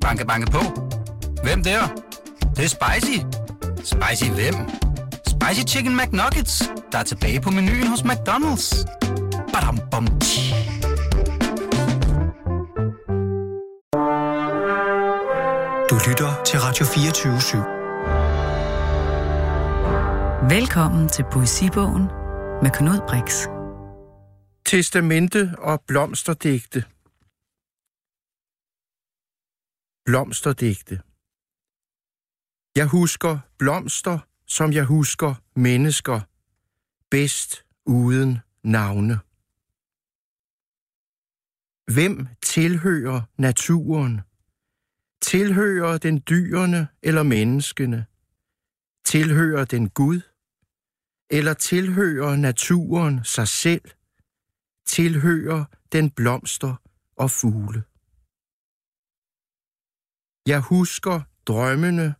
Banke, banke på. Hvem der? Det, det er spicy. Spicy hvem? Spicy Chicken McNuggets, der er tilbage på menuen hos McDonald's. Badum, bom, tji. Du lytter til Radio 24 Velkommen til Poesibogen med Knud Brix. Testamente og blomsterdigte. Blomsterdigte. Jeg husker blomster, som jeg husker mennesker, bedst uden navne. Hvem tilhører naturen? Tilhører den dyrene eller menneskene? Tilhører den Gud? Eller tilhører naturen sig selv? Tilhører den blomster og fugle? Jeg husker drømmene.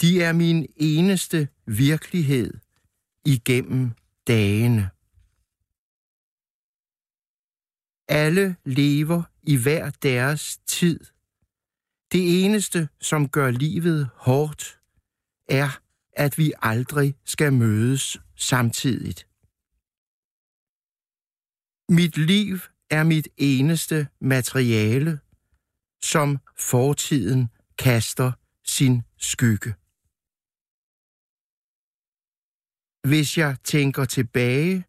De er min eneste virkelighed igennem dagene. Alle lever i hver deres tid. Det eneste, som gør livet hårdt, er, at vi aldrig skal mødes samtidigt. Mit liv er mit eneste materiale, som fortiden kaster sin skygge. Hvis jeg tænker tilbage,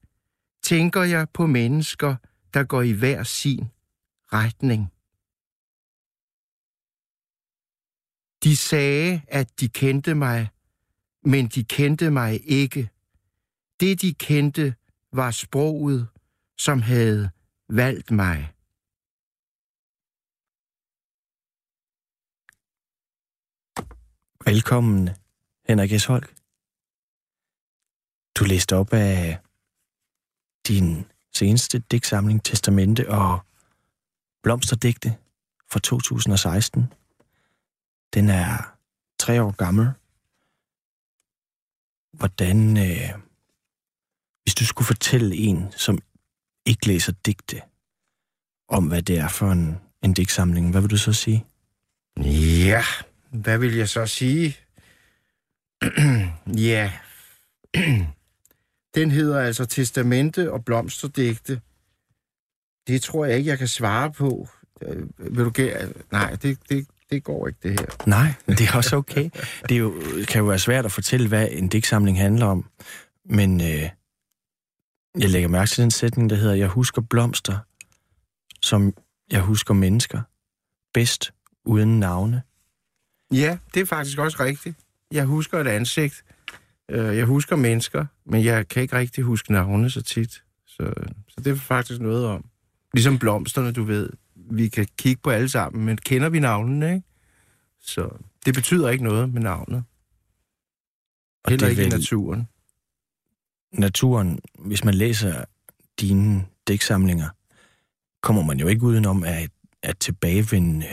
tænker jeg på mennesker, der går i hver sin retning. De sagde, at de kendte mig, men de kendte mig ikke. Det, de kendte, var sproget, som havde valgt mig. Velkommen, Henrik S. Holk. Du læste op af din seneste digtsamling Testamente og Blomsterdigte fra 2016. Den er tre år gammel. Hvordan, øh, hvis du skulle fortælle en, som ikke læser digte, om hvad det er for en, en digtsamling, hvad vil du så sige? Ja, hvad vil jeg så sige? ja, den hedder altså Testamente og Blomsterdigte. Det tror jeg ikke, jeg kan svare på. Øh, vil du gære? Nej, det, det, det går ikke, det her. Nej, det er også okay. Det er jo, kan jo være svært at fortælle, hvad en digtsamling handler om. Men øh, jeg lægger mærke til den sætning, der hedder, jeg husker blomster, som jeg husker mennesker, bedst uden navne. Ja, det er faktisk også rigtigt. Jeg husker et ansigt. Øh, Jeg husker mennesker, men jeg kan ikke rigtig huske navne så tit. Så, så det er faktisk noget om. Ligesom blomsterne, du ved. Vi kan kigge på alle sammen, men kender vi navnene, ikke? Så det betyder ikke noget med navnet. Og Heller det er ikke vel- naturen. naturen, hvis man læser dine digtsamlinger, kommer man jo ikke udenom at, at tilbagevende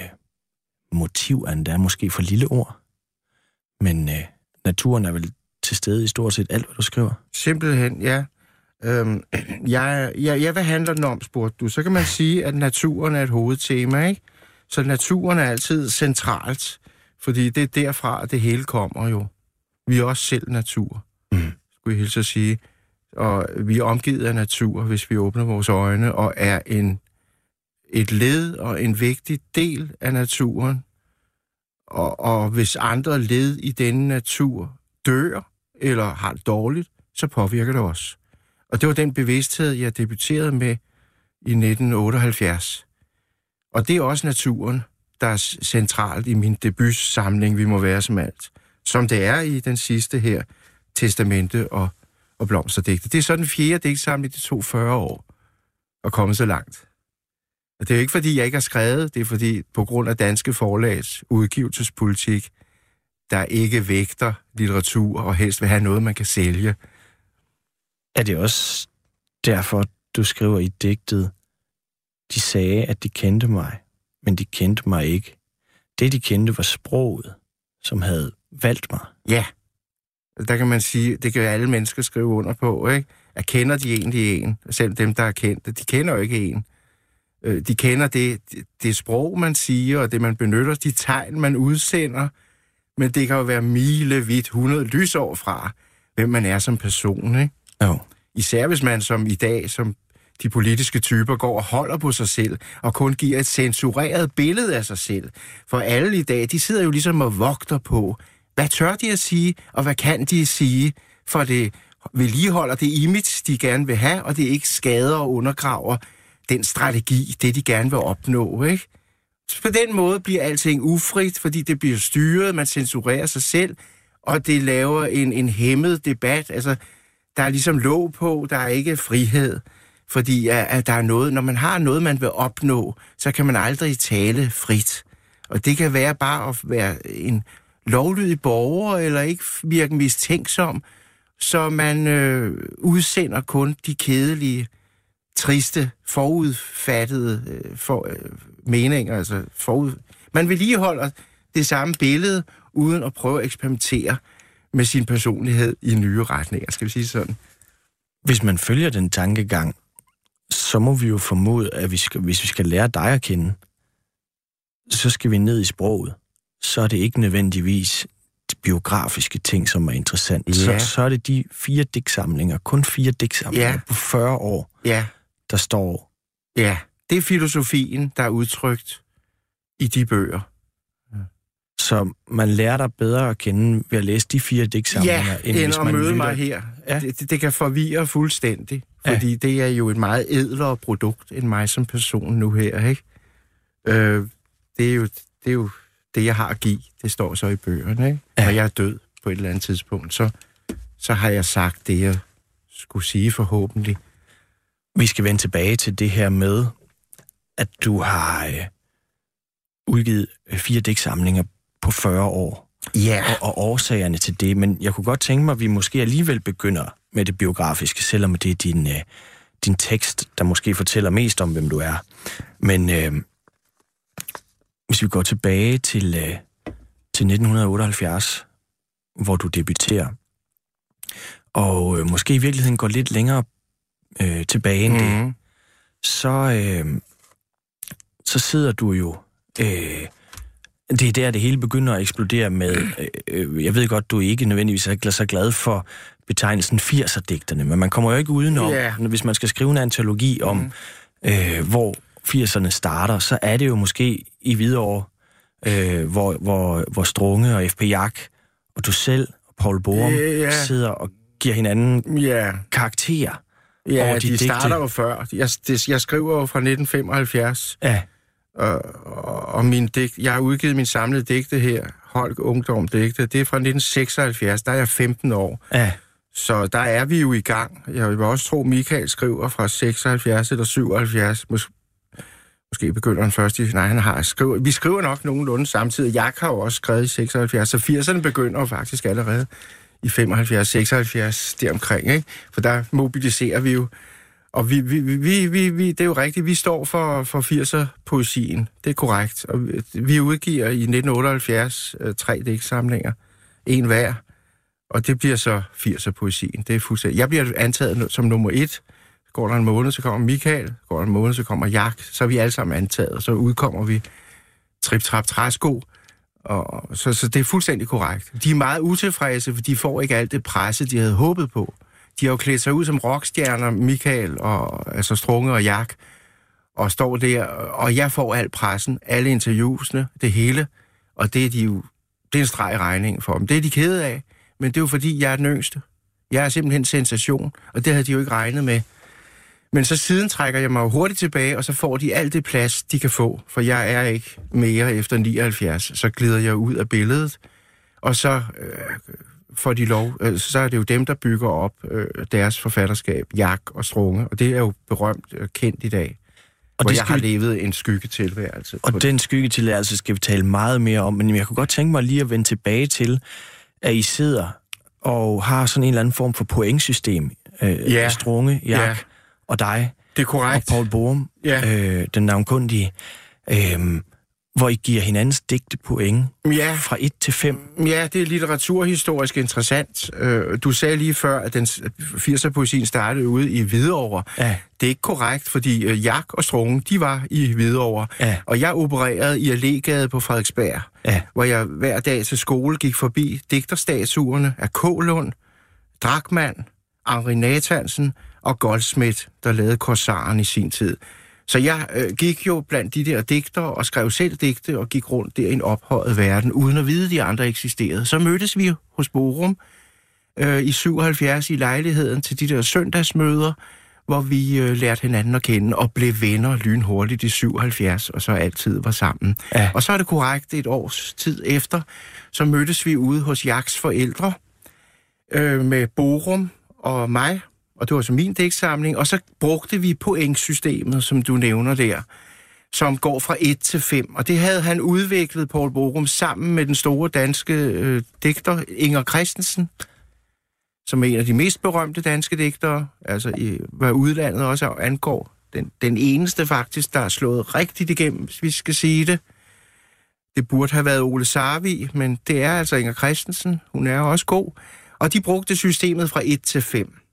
motiv er endda måske for lille ord. Men øh, naturen er vel til stede i stort set alt, hvad du skriver. Simpelthen, ja. Øhm, jeg, jeg, jeg, hvad handler den om, spurgte du? Så kan man sige, at naturen er et hovedtema, ikke? Så naturen er altid centralt, fordi det er derfra, at det hele kommer jo. Vi er også selv natur, Mm. skulle jeg hilse at sige. Og vi er omgivet af natur, hvis vi åbner vores øjne, og er en, et led og en vigtig del af naturen. Og, og hvis andre led i denne natur dør, eller har det dårligt, så påvirker det os. Og det var den bevidsthed, jeg debuterede med i 1978. Og det er også naturen, der er centralt i min debutsamling, Vi må være som alt. Som det er i den sidste her, Testamente og, og Blomsterdigte. Det er så den fjerde digtsamling, de tog 40 år at komme så langt. Og det er jo ikke, fordi jeg ikke har skrevet, det er fordi på grund af danske forlags udgivelsespolitik, der ikke vægter litteratur og helst vil have noget, man kan sælge. Er det også derfor, du skriver i digtet, de sagde, at de kendte mig, men de kendte mig ikke. Det, de kendte, var sproget, som havde valgt mig. Ja, der kan man sige, det kan alle mennesker skrive under på, ikke? At kender de egentlig en, selv dem, der er kendte, de kender jo ikke en. Øh, de kender det, det sprog, man siger, og det, man benytter, de tegn, man udsender. Men det kan jo være milevidt 100 lysår fra, hvem man er som person, ikke? Jo. Især hvis man som i dag, som de politiske typer går og holder på sig selv, og kun giver et censureret billede af sig selv. For alle i dag, de sidder jo ligesom og vogter på, hvad tør de at sige, og hvad kan de sige, for det vedligeholder det image, de gerne vil have, og det ikke skader og undergraver den strategi, det de gerne vil opnå, ikke? Så på den måde bliver alting ufrit, fordi det bliver styret, man censurerer sig selv, og det laver en, en hæmmet debat. Altså, der er ligesom lov på, der er ikke frihed, fordi at, at der er noget, når man har noget, man vil opnå, så kan man aldrig tale frit. Og det kan være bare at være en lovlydig borger, eller ikke virke mistænksom, så man øh, udsender kun de kedelige, triste, forudfattede øh, for, øh, meninger. Altså forud... Man vil lige holde det samme billede, uden at prøve at eksperimentere med sin personlighed i nye retninger, skal vi sige sådan. Hvis man følger den tankegang, så må vi jo formode, at vi skal, hvis vi skal lære dig at kende, så skal vi ned i sproget. Så er det ikke nødvendigvis de biografiske ting, som er interessant. Ja. Så, så er det de fire digtsamlinger, kun fire digtsamlinger Ja. på 40 år, Ja, der står ja. Det er filosofien, der er udtrykt i de bøger. Så man lærer dig bedre at kende ved at læse de fire digtsamlinger, Ja, end hvis at man møde lytter. mig her. Ja. Ja. Det, det, kan forvirre fuldstændig, Ja. fordi det er jo et meget ædlere produkt end mig som person nu her, ikke? Øh, det, er jo, det er jo det, jeg har at give. Det står så i bøgerne, ikke? Ja. Når jeg er død på et eller andet tidspunkt, så, så har jeg sagt det, jeg skulle sige forhåbentlig. Vi skal vende tilbage til det her med, at du har øh, udgivet øh, fire digtsamlinger på 40 år, Ja. og, og årsagerne til det. Men jeg kunne godt tænke mig, at vi måske alligevel begynder med det biografiske, selvom det er din, øh, din tekst, der måske fortæller mest om, hvem du er. Men øh, hvis vi går tilbage til, øh, til 1978, hvor du debuterer, og øh, måske i virkeligheden går lidt længere øh, tilbage end mm. det, Mm. så, øh, så sidder du jo... Øh, det er der, det hele begynder at eksplodere med... Øh, øh, jeg ved godt, du ikke nødvendigvis er så glad for betegnelsen 80'er-digterne, men man kommer jo ikke udenom, når, hvis man skal skrive en antologi om, mm. øh, hvor 80'erne starter, så er det jo måske i Hvidovre, øh, hvor, hvor, hvor Strunge og F.P. Jak og du selv og Paul Borum Ja. sidder og giver hinanden Ja. karakterer. Ja, over de, de digte. starter jo før. Jeg, det, jeg skriver jo fra 1975, Ja, og, og, og min digt, jeg har udgivet min samlede digte her, Holk Ungdom Digte, det er fra 1976, der er jeg 15 år. ja, Så der er vi jo i gang. Jeg vil også tro, Michael skriver fra 76 eller 77. Mås- måske begynder han først i... Nej, han har skrevet... Vi skriver nok nogenlunde samtidig. Jeg har jo også skrevet i 76, så 80'erne begynder faktisk allerede i 75, 76, deromkring, ikke? For der mobiliserer vi jo. Og vi, vi, vi, vi, vi, det er jo rigtigt, vi står for, for 80'er-poesien. Det er korrekt. Og vi- udgiver i 1978 øh, tre digtsamlinger. En hver. Og det bliver så 80'er-poesien. Det er fuldstændig... Jeg bliver antaget som nummer et. Går der en måned, så kommer Michael. Går der en måned, så kommer Jak. Så er vi alle sammen antaget. Så udkommer vi Trip Trap Træsko. Og, så, så det er fuldstændig korrekt. De er meget utilfredse, for de får ikke alt det presse, de havde håbet på. De har jo klædt sig ud som rockstjerner, Michael, og, altså Strunge og Jak, og står der, og jeg får al pressen, alle interviewsene, det hele, og det er de jo, det er en streg i regningen for dem. Det er de kede af, men det er jo fordi, jeg er den yngste. Jeg er simpelthen sensation, og det havde de jo ikke regnet med. Men så siden trækker jeg mig hurtigt tilbage, og så får de alt det plads, de kan få, for jeg er ikke mere efter 79. Så glider jeg ud af billedet, og så øh, får de lov, øh, så er det jo dem, der bygger op øh, deres forfatterskab, Jak og Strunge, og det er jo berømt og kendt i dag, og, det jeg har vi, levet en skyggetilværelse. og den skyggetilladelse skal vi tale meget mere om, men jeg kunne godt tænke mig lige at vende tilbage til, at I sidder og har sådan en eller anden form for pointsystem. Øh, Ja. Strunge, Jak Ja. Og dig, Det er og korrekt. Paul Borum, Ja. øh, den navnkundige. Øh, hvor I giver hinandens digte point Ja, fra 1 til 5. Ja, det er litteraturhistorisk interessant. Øh, Du sagde lige før, at den 80'er-poesien startede ude i Hvidovre. Ja. Det er ikke korrekt, fordi øh, Jak og Strunge, de var i Hvidovre. Ja. Og jeg opererede i Allégade på Frederiksberg, Ja. hvor jeg hver dag til skole gik forbi digterstatuerne af K. Lund, Drakmand, Henri Nathansen og Goldsmith, der lavede Korsaren i sin tid. Så jeg øh, gik jo blandt de der digter og skrev selv digte og gik rundt der i en ophøjet verden, uden at vide, at de andre eksisterede. Så mødtes vi hos Borum øh, i 77 i lejligheden til de der søndagsmøder, hvor vi øh, lærte hinanden at kende og blev venner lynhurtigt i 77, og så altid var sammen. Ja. Og så er det korrekt, et års tid efter, så mødtes vi ude hos Jaks forældre øh, med Borum og mig, og det var så min dæksamling, og så brugte vi pointsystemet, som du nævner der, som går fra 1 til 5, og det havde han udviklet, Paul Borum, sammen med den store danske øh, digter Inger Christensen, som er en af de mest berømte danske digtere, altså i, hvad udlandet også angår. Den, den eneste faktisk, der er slået rigtigt igennem, hvis vi skal sige det. Det burde have været Ole Sarvi, men det er altså Inger Christensen. Hun er også god. Og de brugte systemet fra 1 til 5.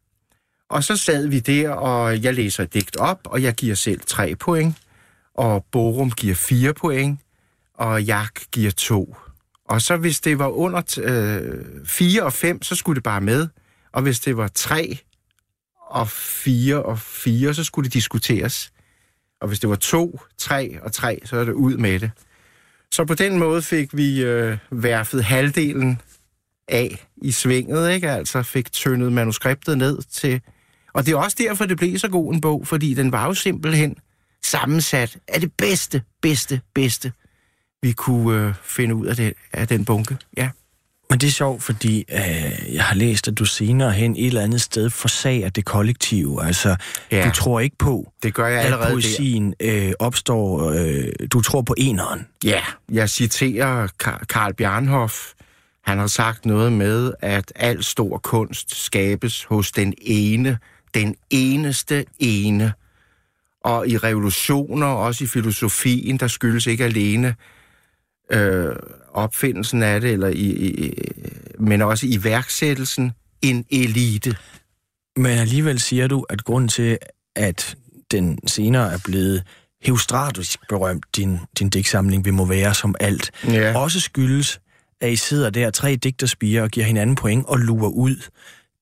Og så sad vi der, og jeg læser et digt op, og jeg giver selv 3 point, og Borum giver 4 point, og Jak giver 2. Og så hvis det var under øh, 4 og 5, så skulle det bare med. Og hvis det var 3 og 4 og 4, så skulle det diskuteres. Og hvis det var 2, 3 og 3, så er det ud med det. Så på den måde fik vi øh, værfet halvdelen af i svinget, ikke? Altså fik tyndet manuskriptet ned til... Og det er også derfor, det blev så god en bog, fordi den var jo simpelthen sammensat af det bedste, bedste, bedste, vi kunne øh, finde ud af, det, af den bunke. Ja. Men det er sjovt, fordi øh, jeg har læst, at du senere hen et eller andet sted forsager det kollektive. Altså, Ja. du tror ikke på, Det gør jeg at allerede poesien øh, opstår... Øh, du tror på eneren. Ja, jeg citerer Ka- Karl Bjarnhoff. Han har sagt noget med, at al stor kunst skabes hos den ene, den eneste ene. Og i revolutioner, også i filosofien, der skyldes ikke alene øh, opfindelsen af det, eller i, i, men også i værksættelsen, en elite. Men alligevel siger du, at grunden til, at den senere er blevet heostratisk berømt, din, din digtsamling vil må være som alt, Ja. også skyldes, at I sidder der tre digterspiger og giver hinanden point og lurer ud.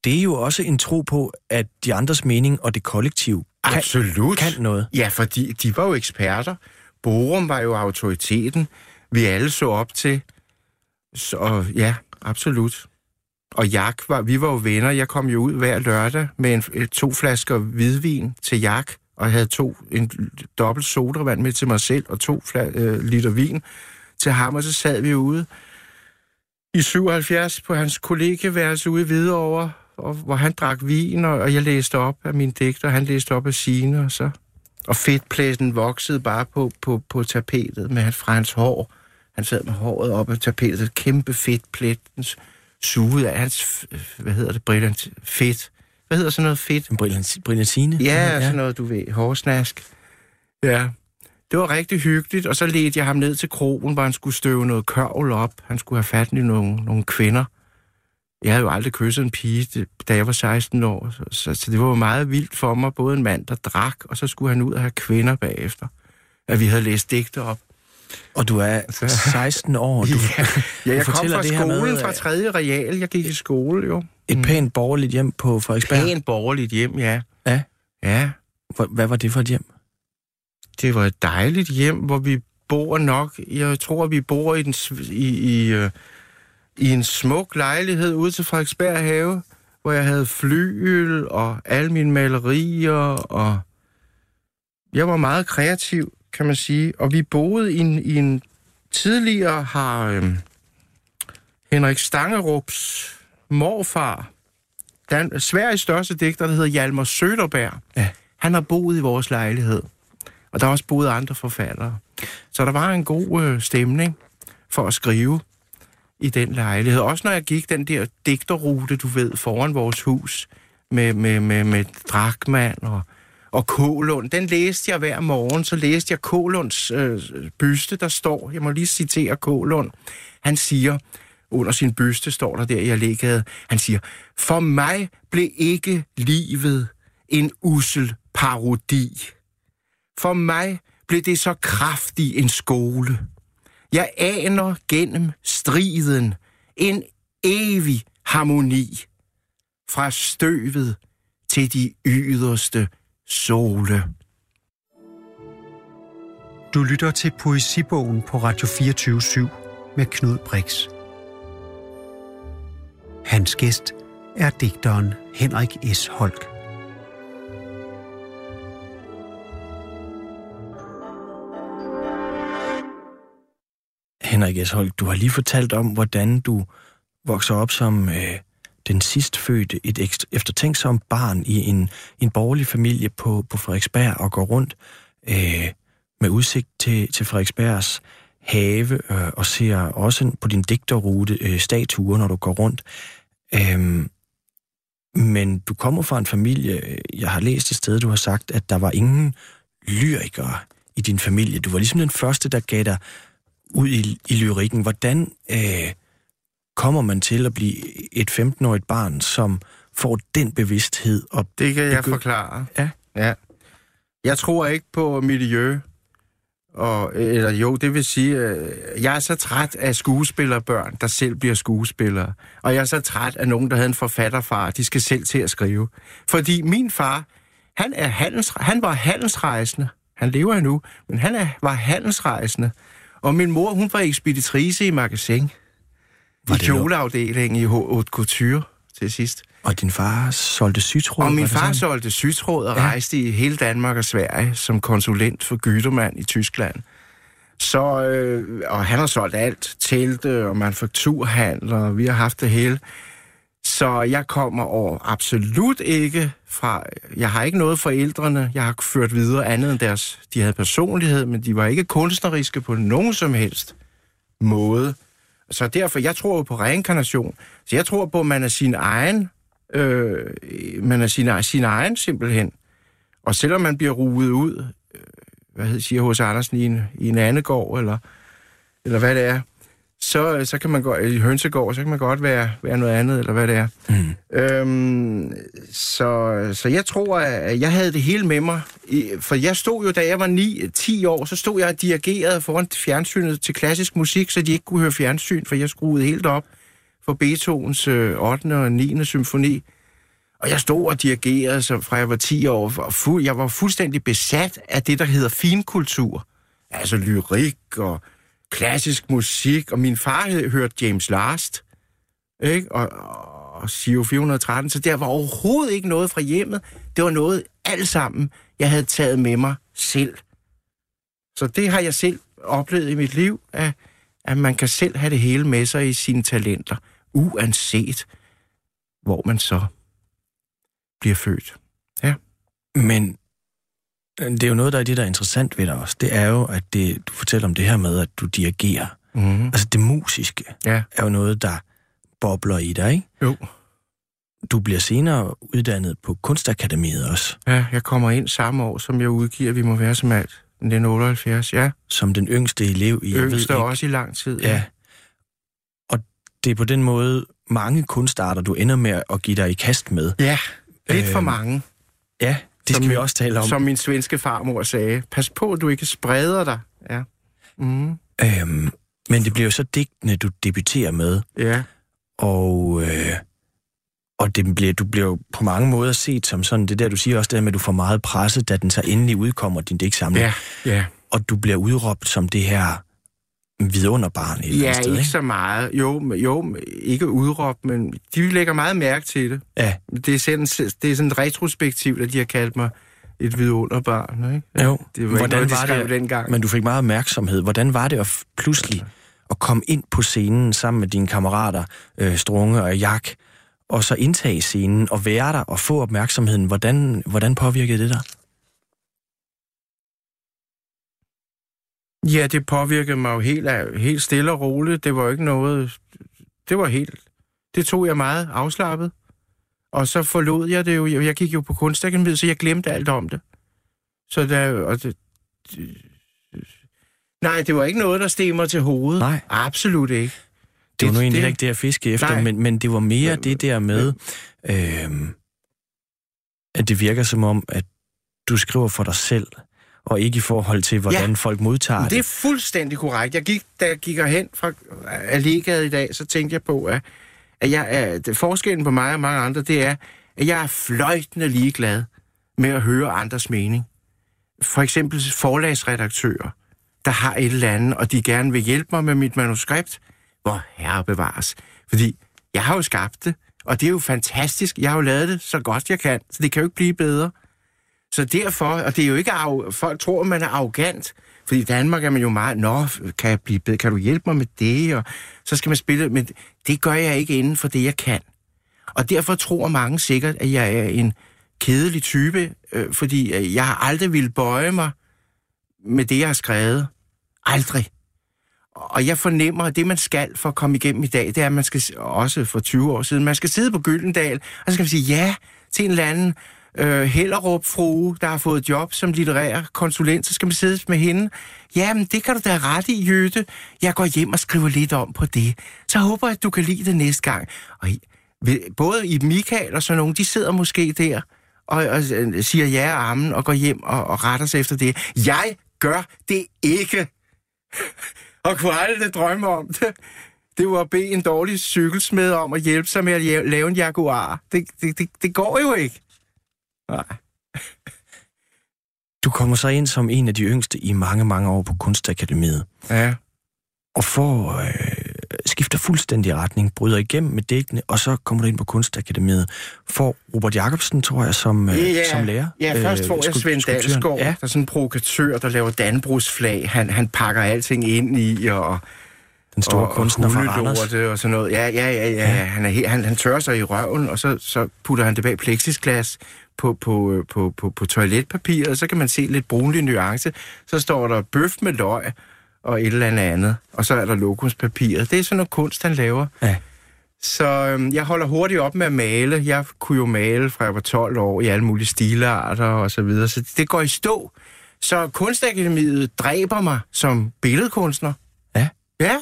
Det er jo også en tro på, at de andres mening og det kollektiv kan, Absolut. kan noget. Ja, fordi de var jo eksperter. Borum var jo autoriteten, vi alle så op til. Så ja, absolut. Og Jak var, vi var jo venner. Jeg kom jo ud hver lørdag med en, to flasker hvidvin til Jak, og jeg havde to, en dobbelt sodavand med til mig selv, og to fla, øh, liter vin til ham, og så sad vi ude i 77 på hans kollegeværelse ude i Hvidovre, og, hvor han drak vin, og, og jeg læste op af mine digter, og han læste op af sine, og så... Og fedtplætten voksede bare på, på, på tapetet med, fra hans hår. Han sad med håret op af tapetet, kæmpe fedtplet, sugede af hans, hvad hedder det, brillant, fedt. Hvad hedder sådan noget fedt? Brillantine. Ja, ja, sådan noget, du ved, hårsnask. Ja, det var rigtig hyggeligt, og så ledte jeg ham ned til krogen, hvor han skulle støve noget kørvel op. Han skulle have fat i nogle, nogle kvinder. Jeg havde jo aldrig kysset en pige, da jeg var 16 år, så, så, så det var jo meget vildt for mig, både en mand, der drak, og så skulle han ud og have kvinder bagefter. At vi havde læst digte op. Og du er 16 år. Du, ja, ja, jeg kom fortæller fra skolen, med, fra at- 3. real. Jeg gik i skole, jo. et pænt borgerligt hjem på Frederiksberg. Pænt borgerligt hjem, ja. Ja. Ja, Hvad var det for et hjem? det var et dejligt hjem, hvor vi bor nok. Jeg tror, vi bor i, den, i, i, øh, i en smuk lejlighed ude til Frederiksberg Have, hvor jeg havde flyøl og alle mine malerier, og jeg var meget kreativ, kan man sige. Og vi boede i en, i en tidligere har øh, Henrik Stangerups morfar, den, Sveriges største digter, der hedder Hjalmar Søderberg. Ja. Han har boet i vores lejlighed. Og der har også boet andre forfattere. Så der var en god øh, stemning for at skrive i den lejlighed. Også når jeg gik den der digterrute, du ved, foran vores hus, med, med, med, med Drakman og, Og Kålund, den læste jeg hver morgen. Så læste jeg Kålunds øh, byste, der står, jeg må lige citere Kålund. Han siger, under sin byste står der der i Allegade, han siger, for mig blev ikke livet en usel parodi. For mig blev det så kraftig en skole. Jeg aner gennem striden en evig harmoni fra støvet til de yderste sole. Du lytter til Poesibogen på Radio 24 med Knud Brix. Hans gæst er digteren Henrik S. Holk. Henrik S. Holk, du har lige fortalt om, hvordan du vokser op som øh, den sidstfødte, et eftertænksomt barn i en, en borgerlig familie på, på Frederiksberg og går rundt øh, med udsigt til, til Frederiksbergs have øh, og ser også på din digterrute øh, statuer, når du går rundt. Øh, men du kommer fra en familie, øh, jeg har læst et sted, du har sagt, at der var ingen lyrikere i din familie. Du var ligesom den første, der gav dig ud i, i lyrikken. Hvordan øh, kommer man til at blive et 15-årigt barn, som får den bevidsthed? Og Det kan jeg forklare. Ja. ja. Jeg tror ikke på miljø. Og, eller jo, det vil sige, øh, jeg er så træt af skuespillerbørn, der selv bliver skuespillere. Og jeg er så træt af nogen, der havde en forfatterfar, de skal selv til at skrive. Fordi min far, han, er handels, han var handelsrejsende. Han lever endnu, men han er, var handelsrejsende. Og min mor, hun var ekspeditrice i magasin. Var I kjoleafdelingen i Haute Couture til sidst. Og din far solgte sytråd? Og min far sådan? solgte sytråd og Ja. rejste i hele Danmark og Sverige som konsulent for Gytermand i Tyskland. Så, øh, og han har solgt alt, telte og manufakturhandel, og vi har haft det hele. Så jeg kommer over absolut ikke fra... Jeg har ikke noget forældrene, jeg har ført videre andet end deres... De havde personlighed, men de var ikke kunstneriske på nogen som helst måde. Så derfor, jeg tror jo på reinkarnation. Så jeg tror på, at man er sin egen øh, man er sin, sin egen simpelthen. Og selvom man bliver ruet ud, øh, hvad hedder, siger hos Andersen, i en, i en andegård, eller, eller hvad det er, så, så kan man godt, i hønsegård, så kan man godt være, være noget andet, eller hvad det er. Mm. Øhm, så, så jeg tror, at jeg havde det hele med mig. For jeg stod jo, da jeg var 9-10 år, så stod jeg og dirigerede foran fjernsynet til klassisk musik, så de ikke kunne høre fjernsyn, for jeg skruede helt op for Beethovens øh, 8. og 9. symfoni. Og jeg stod og dirigerede, så fra jeg var 10 år, og fu- jeg var fuldstændig besat af det, der hedder finkultur. Altså lyrik og klassisk musik, og min far havde hørt James Last, ikke? Og, og Sio 413, så der var overhovedet ikke noget fra hjemmet. Det var noget alt sammen, jeg havde taget med mig selv. Så det har jeg selv oplevet i mit liv, at, at man kan selv have det hele med sig i sine talenter, uanset hvor man så bliver født. Ja. Men det er jo noget, der er det, der er interessant ved dig også. Det er jo, at det, du fortæller om det her med, at du dirigerer. Mm-hmm. Altså det musiske Ja, er jo noget, der bobler i dig, ikke? jo. Du bliver senere uddannet på Kunstakademiet også, Ja, jeg kommer ind samme år, som jeg udgiver Vi må være som alt. 1978, ja. som den yngste elev i, jeg ved Yngste ikke, også i lang tid. Ja. Og det er på den måde mange kunstarter, du ender med at give dig i kast med. Ja, lidt for Øhm, mange. Ja, det Som skal vi min- også tale om. Som min svenske farmor sagde. Pas på, at du ikke spreder dig. Ja. Mm. Øhm, men det bliver jo så digtene, du debuterer med, Ja. og, øh, og det bliver, du bliver jo på mange måder set som sådan, det der, du siger også, det der med, at du får meget presse, da den så endelig udkommer, din digtsamling, Ja, ja. og du bliver udråbt som det her vidunderbarn et Ja, sted, ikke ikke? så meget. Jo, jo, ikke udråb, men de lægger meget mærke til det. Ja, Det er sådan, det er sådan retrospektivt, at de har kaldt mig et vidunderbarn. Ikke? jo. Det var ikke noget, de skrev det, dengang. men du fik meget opmærksomhed. Hvordan var det at pludselig at komme ind på scenen sammen med dine kammerater, øh, Strunge og Jak, og så indtage scenen og være der og få opmærksomheden? Hvordan, hvordan påvirkede det dig? Ja, det påvirkede mig jo helt, helt stille og roligt. Det var ikke noget... Det var helt... Det tog jeg meget afslappet. Og så forlod jeg det jo. Jeg gik jo på kunstakademiet, så jeg glemte alt om det. Så der, og det, det, nej, det var ikke noget, der steg mig til hovedet. Nej. Absolut ikke. Det var nu egentlig ikke det, jeg fiskede efter, Nej. men, men det var mere det der med, øh, at det virker som om, at du skriver for dig selv, og ikke i forhold til, hvordan Ja. folk modtager Det er det. fuldstændig korrekt. Jeg gik, da jeg gik hen fra Allegade i dag, så tænkte jeg på, at, at jeg er, det, forskellen på mig og mange andre, det er, at jeg er fløjtende ligeglad med at høre andres mening. For eksempel forlagsredaktører, der har et eller andet, og de gerne vil hjælpe mig med mit manuskript, hvor herre bevares. Fordi jeg har jo skabt det, og det er jo fantastisk. Jeg har jo lavet det så godt jeg kan, så det kan jo ikke blive bedre. Så derfor, og det er jo ikke, arro- folk tror, man er arrogant, fordi i Danmark er man jo meget, nå, kan, jeg blive bedre? kan du hjælpe mig med det? Og så skal man spille, men det gør jeg ikke inden for det, jeg kan. Og derfor tror mange sikkert, at jeg er en kedelig type, øh, fordi øh, jeg har aldrig ville bøje mig med det, jeg har skrevet. Aldrig. Og jeg fornemmer, at det, man skal for at komme igennem i dag, det er, at man skal, også for 20 år siden, man skal sidde på Gyldendal, og så skal man sige ja til en eller anden øh, Hellerup frue, der har fået job som litterær konsulent, så skal man sidde med hende. Jamen, det kan du da ret i, Jøtte. Jeg går hjem og skriver lidt om på det. Så håber jeg, at du kan lide det næste gang. Og i- både i Michael og sådan nogen, de sidder måske der og, og øh, siger ja og amen og går hjem og, og retter sig efter det. Jeg gør det ikke. og kunne aldrig drømme om det. Det var at bede en dårlig cykelsmed om at hjælpe sig med at lave en Jaguar. Det, det, det, det går jo ikke. Nej. Du kommer så ind som en af de yngste i mange, mange år på Kunstakademiet, Ja. og får øh, skifter fuldstændig retning, bryder igennem med digtene, og så kommer du ind på Kunstakademiet. Får Robert Jacobsen, tror jeg, som, øh, som lærer. Ja, først øh, får jeg skulp- Svend. Dalsgaard, Ja, der er sådan en provokatør, der laver Dannebrugsflag. Han, han pakker alting ind i, og, den store og, kunstner og fra Randers. og sådan noget. Ja, ja, ja, ja. ja. Han, er he, han, han tørrer sig i røven, og så, så putter han det bag plexisglas på, på, øh, på, på, på toiletpapiret, så kan man se lidt brunlig nuance. Så står der bøf med løg og et eller andet andet, og så er der lokumspapiret. Det er sådan noget kunst, han laver. Ja. Så øhm, jeg holder hurtigt op med at male. Jeg kunne jo male fra jeg var 12 år i alle mulige stilarter og så videre, så det går i stå. Så Kunstakademiet dræber mig som billedkunstner. Ja. Ja,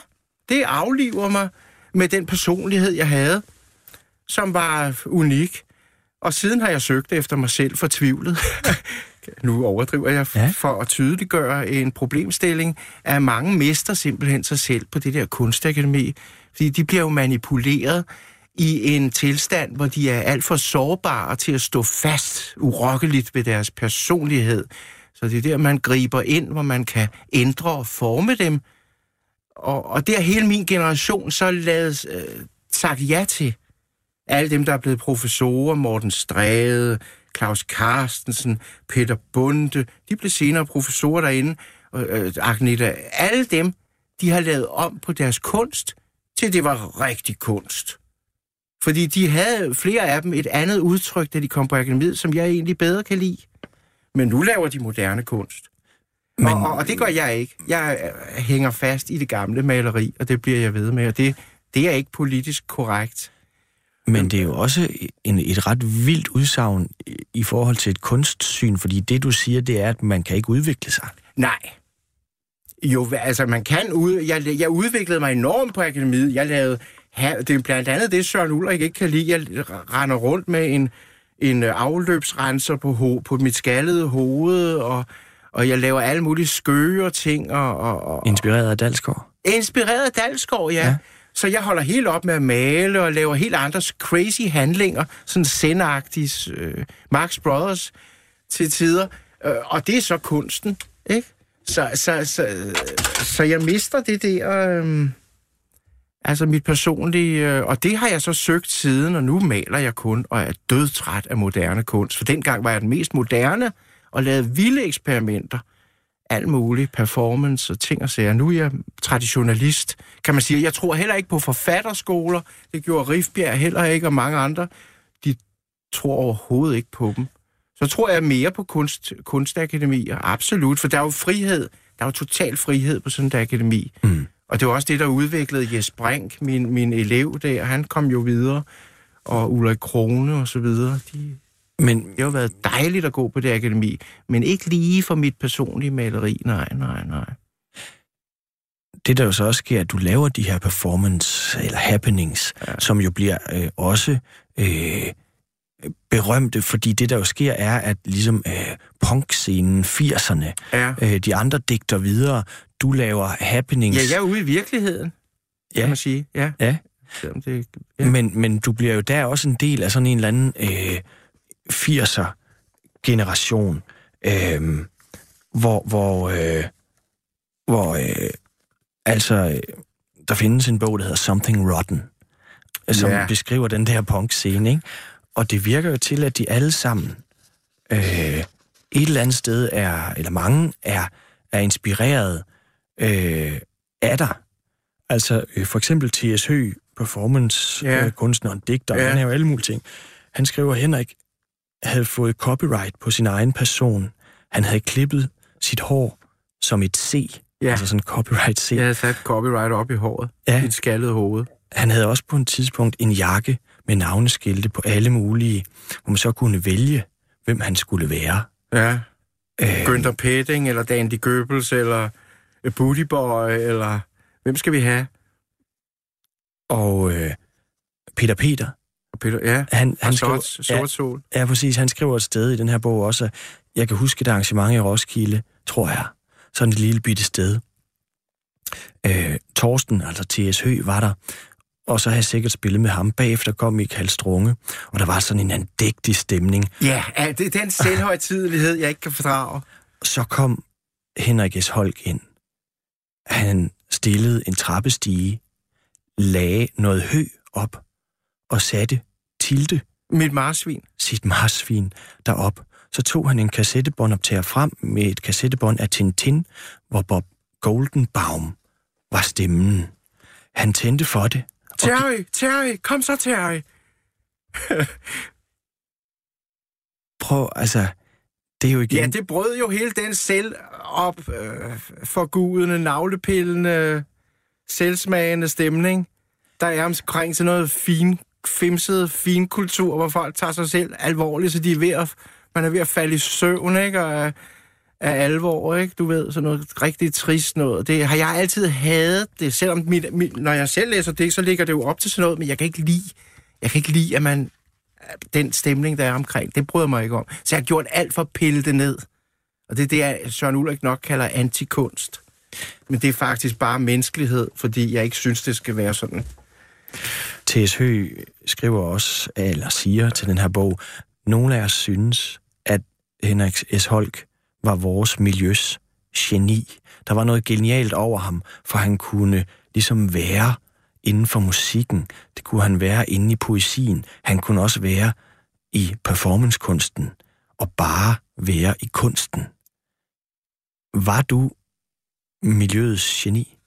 det afliver mig med den personlighed, jeg havde, som var unik. Og siden har jeg søgt efter mig selv fortvivlet. nu overdriver jeg Ja. for at tydeliggøre en problemstilling, at mange mister simpelthen sig selv på det der kunstakademi, fordi de bliver jo manipuleret i en tilstand, hvor de er alt for sårbare til at stå fast urokkeligt ved deres personlighed. Så det er der, man griber ind, hvor man kan ændre og forme dem. Og, og det har hele min generation så lavet, øh, sagt ja til. Alle dem, der er blevet professorer, Morten Stræde, Claus Carstensen, Peter Bunde, de blev senere professorer derinde, og, øh, Agneta, alle dem, de har lavet om på deres kunst, til det var rigtig kunst. Fordi de havde flere af dem et andet udtryk, da de kom på akademiet, som jeg egentlig bedre kan lide. Men nu laver de moderne kunst. Men... Og, og det gør jeg ikke. Jeg øh, hænger fast i det gamle maleri, og det bliver jeg ved med. Og det, det er ikke politisk korrekt. Men det er jo også en, et ret vildt udsagn i- forhold til et kunstsyn, fordi det du siger, det er, at man kan ikke udvikle sig. Nej. Jo, altså man kan ud... Jeg, jeg udviklede mig enormt på akademiet. Jeg lavede... Det er blandt andet det, Søren Ulrik ikke kan lide. Jeg render rundt med en, en øh, afløbsrenser på, ho, på mit skaldede hoved, og, og jeg laver alle mulige skøre ting, og, og, og, Inspireret af Dalsgaard. Inspireret af Dalsgaard, ja. Ja. Så jeg holder helt op med at male og laver helt andre crazy handlinger, sådan sendagtige øh, Marx Brothers til tider. Øh, og det er så kunsten, ikke? Så, så, så, så jeg mister det der... Øh, altså mit personlige... Øh, og det har jeg så søgt siden, og nu maler jeg kun, og er dødtræt af moderne kunst. For dengang var jeg den mest moderne, og lavede vilde eksperimenter alt muligt, performance og ting og sager. Nu er jeg traditionalist, kan man sige. Jeg tror heller ikke på forfatterskoler. Det gjorde Rifbjerg heller ikke, og mange andre. De tror overhovedet ikke på dem. Så tror jeg mere på kunst, kunstakademier, absolut. For der er jo frihed. Der er jo total frihed på sådan et akademi. Mm. Og det var også det, der udviklede Jes Brink, min, min elev der. Han kom jo videre. Og Ulrik Krone og så videre. De, Men Det har jo været dejligt at gå på det akademi, men ikke lige for mit personlige maleri. Nej, nej, nej. det, der jo så også sker, at du laver de her performance eller happenings, ja. som jo bliver øh, også øh, berømte, fordi det, der jo sker, er, at ligesom øh, punkscenen, 80'erne, Ja. øh, de andre digter videre, du laver happenings. Ja, jeg er ude i virkeligheden, ja. Kan man sige. Ja. ja. Det. Ja. Men, men du bliver jo der også en del af sådan en eller anden øh, 80'er-generation, øh, hvor, hvor, øh, hvor øh, altså, øh, der findes en bog, der hedder Something Rotten, som Ja. beskriver den der punk-scene, ikke? Og det virker jo til, at de alle sammen øh, et eller andet sted er, eller mange er, er inspireret øh, af dig. Altså øh, for eksempel T.S. Høgh, performance, Ja. øh, digter, Ja. han er jo alle mulige ting. Han skriver, Henrik havde fået copyright på sin egen person. Han havde klippet sit hår som et C, Ja. altså sådan copyright C. Jeg havde sat copyright op i håret. Ja. I et skaldet hoved. Han havde også på et tidspunkt en jakke med navneskilte på alle mulige, hvor man så kunne vælge, hvem han skulle være. Ja. Øh, Günther Petting, eller Dandy Goebbels, eller Booty Boy, eller... Hvem skal vi have? og øh, Peter Peter, Og Peter, ja, han, han skriver, sort, sort sol. ja, præcis, han skriver et sted i den her bog også, at jeg kan huske et arrangement i Roskilde, tror jeg, sådan et lille bitte sted. Øh, Torsten, altså T.S. Høgh, var der, og så har jeg sikkert spillet med ham. Bagefter kom Michael Strunge, og der var sådan en andægtig stemning. Ja, ja, det er den selvhøjtidelighed, jeg ikke kan fordrage. Så kom Henrik S. Holk ind. Han stillede en trappestige, lagde noget hø op og satte Tilde, Mit marsvin. sit marsvin, derop. Så tog han en kassettebåndoptager frem med et kassettebånd af Tintin, hvor Bob Goldenbaum var stemmen. Han tændte for det. Terry, Terry, kom så, Terry. Prøv, altså, det er jo igen... Ja, det brød jo hele den selv op øh, forgudende, navlepillende, selvsmagende stemning. Der er omkring til noget fin, fimset, fin kultur, hvor folk tager sig selv alvorligt, så de er ved at, man er ved at falde i søvn, ikke? Og af, alvor, ikke? Du ved, sådan noget rigtig trist noget. Det har jeg altid hadet det, selvom mit, mit, når jeg selv læser det, så ligger det jo op til sådan noget, men jeg kan ikke lide, jeg kan ikke lide, at man den stemning, der er omkring, det bryder mig ikke om. Så jeg har gjort alt for at pille det ned. Og det er det, jeg- Søren Ulrik nok kalder antikunst. Men det er faktisk bare menneskelighed, fordi jeg ikke synes, det skal være sådan. T.S. Høgh skriver også, eller siger til den her bog, nogle af os synes, at Henrik S. Holk var vores miljøs geni. Der var noget genialt over ham, for han kunne ligesom være inden for musikken. Det kunne han være inde i poesien. Han kunne også være i performancekunsten. Og bare være i kunsten. Var du miljøets geni?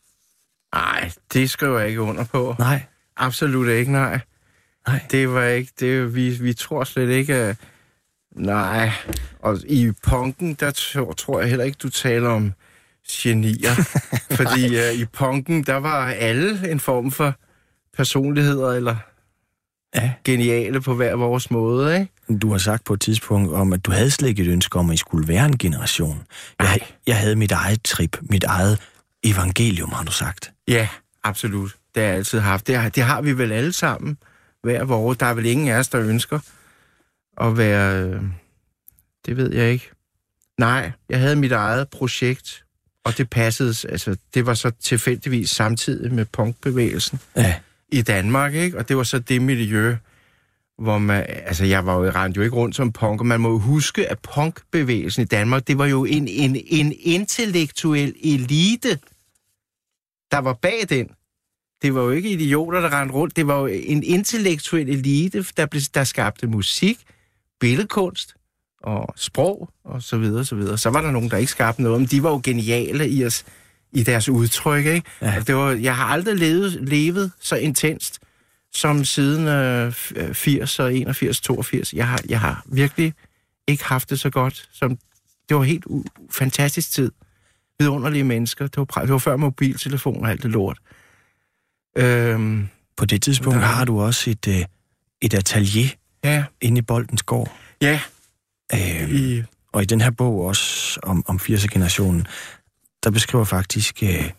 Nej, det skriver jeg ikke under på. Nej, Absolut ikke, nej. nej. Det var ikke, det, vi, vi tror slet ikke, at, nej. Og i punken, der tror, tror jeg heller ikke, du taler om genier. fordi uh, i punken, der var alle en form for personligheder, eller Ja. geniale på hver vores måde, ikke? Du har sagt på et tidspunkt om, at du havde slet ikke et ønske om, at I skulle være en generation. Jeg, jeg havde mit eget trip, mit eget evangelium, har du sagt. Ja, absolut. Det har jeg altid haft. Det har, det har vi vel alle sammen. Hver vores. Der er vel ingen af os, der ønsker at være... øh, Det ved jeg ikke. Nej, jeg havde mit eget projekt, og det passede... Altså, det var så tilfældigvis samtidig med punkbevægelsen Ja, i Danmark, ikke? Og det var så det miljø, hvor man... Altså, jeg var jo, rendte jo ikke rundt som punk, og man må jo huske, at punkbevægelsen i Danmark, det var jo en, en, en intellektuel elite, der var bag den. Det var jo ikke idioter, der rendte rundt. Det var jo en intellektuel elite, der, blev, der skabte musik, billedkunst og sprog og så videre, så videre. Så var der nogen, der ikke skabte noget, men de var jo geniale i, os, i deres udtryk, ikke? Ja. Det var, jeg har aldrig levet, levet så intenst som siden øh, f- 80 og 81, 82. Jeg har, jeg har virkelig ikke haft det så godt. Som, det var helt fantastisk tid. Vidunderlige mennesker. Det var, det var før mobiltelefon og alt det lort. Øhm, på det tidspunkt Ja. har du også et, øh, et atelier ja, inde i Boldens Gård. Ja, Øh, i, og i den her bog også om, om 80'er-generationen, der beskriver faktisk øh,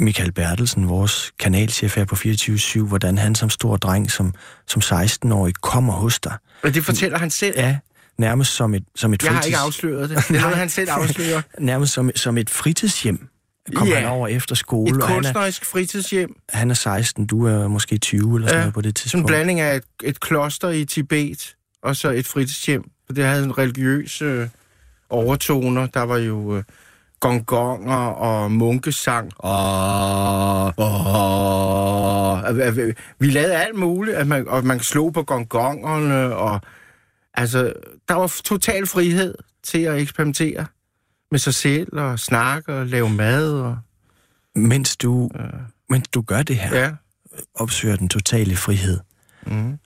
Michael Bertelsen, vores kanalchef her på 24-7, hvordan han som stor dreng, som, som 16-årig, kommer hos dig. og det fortæller han selv. Ja, nærmest som et, som et Jeg har fritids- ikke afsløret det. Det er noget, han selv afslører. nærmest som, som et fritidshjem. Kom Ja. han over efter skole, Et og han er, kunstnerisk fritidshjem. han er 16, du er måske 20 eller sådan Ja, noget på det Sådan en tidspunkt. blanding af et, et kloster i Tibet, og så et fritidshjem. Det havde en religiøs øh, overtoner. Der var jo øh, gongonger og munkesang. Og, og, og, vi lavede alt muligt, at man, og man slog på gongongerne. Og, altså, der var total frihed til at eksperimentere med sig selv og snakke og lave mad. Og, Mens du, mens du gør det her, ja. opsøger den totale frihed, Mm.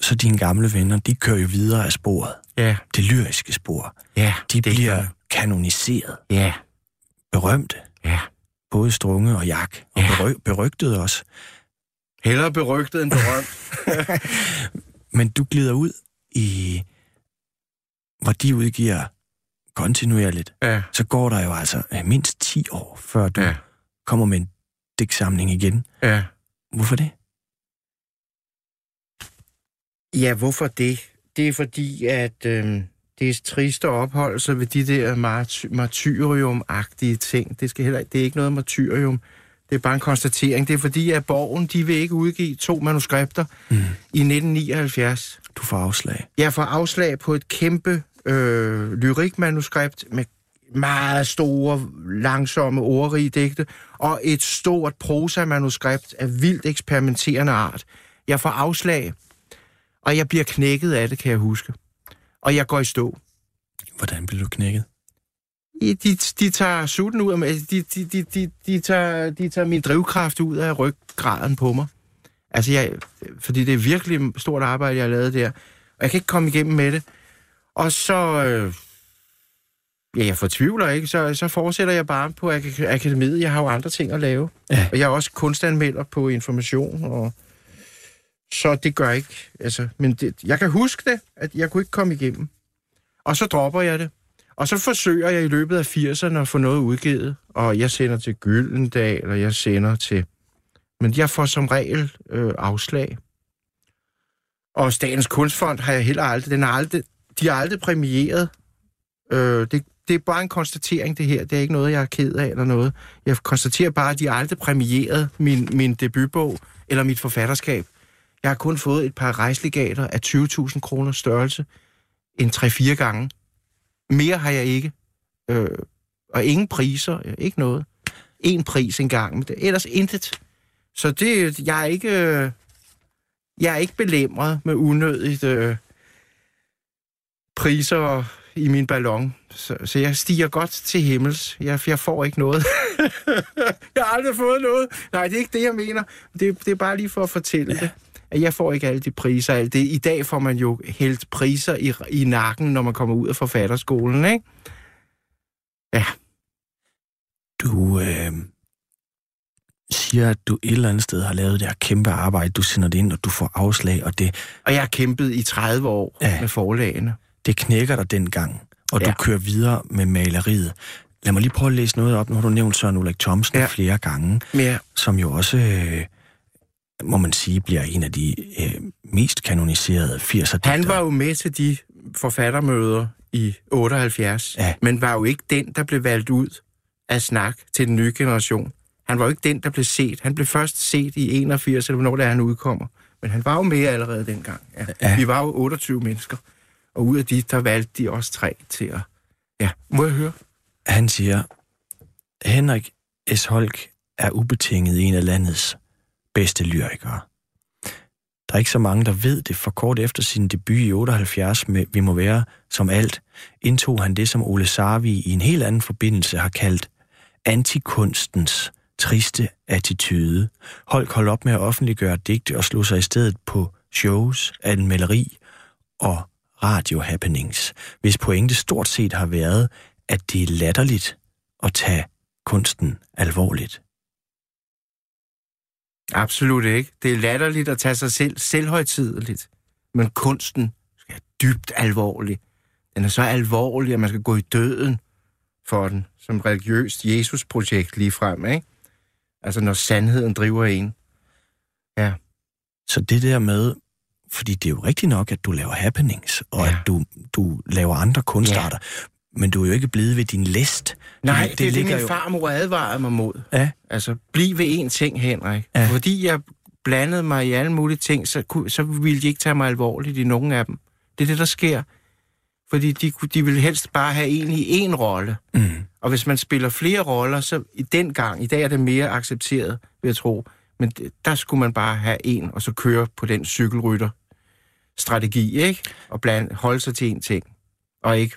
så dine gamle venner, de kører jo videre af sporet. Ja, Det lyriske spor. ja. De det bliver gør- kanoniseret, Ja, berømte. ja. Både Strunge og Jak, og Ja. bery- berygtet også. Hellere berygtet end berømt. Men du glider ud i, hvor de udgiver kontinuerligt. ja. Så går der jo altså øh, mindst 10 år, før du Ja. ja. kommer med en digtsamling igen. Ja. Hvorfor det? Ja, hvorfor det? Det er fordi, at øh, det er trist at opholde sig ved de der marty- martyrium-agtige ting. Det, skal heller, det er ikke noget martyrium. Det er bare en konstatering. Det er fordi, at Borgen de vil ikke udgive to manuskripter mm. i 1979. Du får afslag. Jeg får afslag på et kæmpe øh, lyrikmanuskript med meget store, langsomme, ordrige digte, og et stort prosa-manuskript af vildt eksperimenterende art. Jeg får afslag, og jeg bliver knækket af det, kan jeg huske. Og jeg går i stå. Hvordan blev du knækket? De, de tager sutten ud af mig. De, de, de, de, de, tager, de tager min drivkraft ud af ryggraden på mig. Altså, jeg, fordi det er virkelig stort arbejde, jeg har lavet der. Og jeg kan ikke komme igennem med det. Og så... Øh, ja, jeg fortvivler ikke. Så, så fortsætter jeg bare på ak- akademiet. Jeg har jo andre ting at lave. Ja. Og jeg er også kunstanmelder på information. Og så det gør ikke... Altså, men det, jeg kan huske det, at jeg kunne ikke komme igennem. Og så dropper jeg det. Og så forsøger jeg i løbet af 80'erne at få noget udgivet, og jeg sender til Gyldendal, og jeg sender til... Men jeg får som regel øh, afslag. Og Statens Kunstfond har jeg heller aldrig... Den er aldrig de har aldrig præmieret. Øh, det, det er bare en konstatering, det her. Det er ikke noget, jeg er ked af eller noget. Jeg konstaterer bare, at de har aldrig præmieret min, min debutbog eller mit forfatterskab. Jeg har kun fået et par rejslegater af 20.000 kroner størrelse en 3-4 gange. Mere har jeg ikke. Øh, og ingen priser, øh, ikke noget. En pris engang, men det, ellers intet. Så det, jeg er ikke, øh, jeg er ikke belemret med unødigt øh, priser i min ballon. Så, så jeg stiger godt til himmels. Jeg, jeg får ikke noget. jeg har aldrig fået noget. Nej, det er ikke det, jeg mener. Det, det er bare lige for at fortælle ja. det. At jeg får ikke alle de priser. Alt det. I dag får man jo hældt priser i, i nakken, når man kommer ud af forfatterskolen, ikke? Ja. Du øh, siger, at du et eller andet sted har lavet det her kæmpe arbejde. Du sender det ind, og du får afslag, og det, Og jeg har kæmpet i 30 år. Ja. med forlagene. Det knækker dig dengang, og Ja. du kører videre med maleriet. Lad mig lige prøve at læse noget op. Nu har du nævnt Søren Ulrik Thomsen Ja. flere gange, Ja, som jo også, øh, må man sige, bliver en af de øh, mest kanoniserede 80'er han var jo med til de forfattermøder i 78, Ja. men var jo ikke den, der blev valgt ud af snak til den nye generation. Han var jo ikke den, der blev set. Han blev først set i 81, eller hvornår det er, han udkommer. Men han var jo med allerede dengang. Ja. Ja. Vi var jo 28 mennesker, og ud af de, der valgte de også tre til at... Ja, må jeg høre? Han siger, Henrik S. Holk er ubetinget en af landets bedste lyrikere. Der er ikke så mange, der ved det, for kort efter sin debut i 78 med Vi må være som alt, indtog han det, som Ole Sarvi i en helt anden forbindelse har kaldt antikunstens triste attitude. Holk holdt op med at offentliggøre digte og slog sig i stedet på shows, anmelderi og radio-happenings, hvis pointe stort set har været, at det er latterligt at tage kunsten alvorligt. Absolut ikke. Det er latterligt at tage sig selv selvhøjtideligt. Men kunsten skal dybt alvorlig. Den er så alvorlig, at man skal gå i døden for den, som religiøst Jesus-projekt lige frem, ikke? Altså, når sandheden driver en. Ja. Så det der med, fordi det er jo rigtigt nok, at du laver happenings, og Ja. at du, du laver andre kunstarter, men du er jo ikke blevet ved din list. Nej, det, det, det ligger min jo- farmor advarede mig mod. Ja, Altså, bliv ved én ting, Henrik. Ja. Ja. Fordi jeg blandede mig i alle mulige ting, så, kunne, så ville de ikke tage mig alvorligt i nogen af dem. Det er det, der sker. Fordi de, kunne- de vil helst bare have en i én rolle. mm. Og hvis man spiller flere roller, så i den gang, i dag er det mere accepteret, vil jeg tro. Men der skulle man bare have en, og så køre på den cykelrytter strategi, ikke? Og bland, holde sig til én ting. Og ikke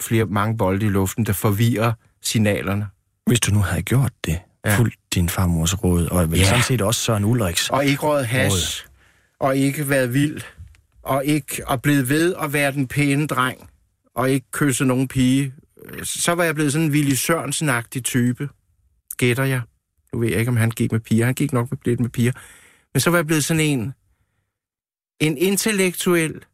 flere mange bolde i luften, der forvirrer signalerne. hvis du nu havde gjort det, ja. Fuldt din farmors råd, og vel Ja. sådan set også Søren Ulriks. Og ikke røget has, og ikke været vild, og ikke og blevet ved at være den pæne dreng, og ikke kysse nogen pige. Så var jeg blevet sådan en Willy Sørensen-agtig type, gætter jeg. Nu ved jeg ikke, om han gik med piger. Han gik nok med, lidt med piger. Men så var jeg blevet sådan en, en intellektuel,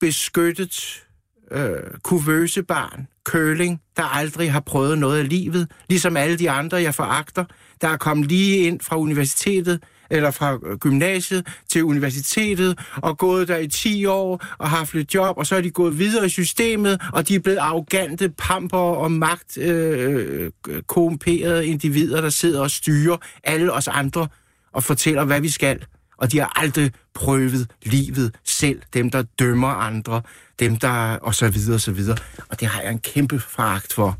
beskyttet, øh, kuvøse barn, køling, der aldrig har prøvet noget af livet, ligesom alle de andre, jeg foragter, der er kommet lige ind fra universitetet, eller fra øh, gymnasiet til universitetet, og gået der i 10 år, og haft lidt job, og så er de gået videre i systemet, og de er blevet arrogante pamper og magt øh, øh, korrumperede individer, der sidder og styrer alle os andre, og fortæller, hvad vi skal. Og de har aldrig prøvet livet selv. Dem, der dømmer andre. Dem, der... Og så videre, og så videre. Og det har jeg en kæmpe fragt for.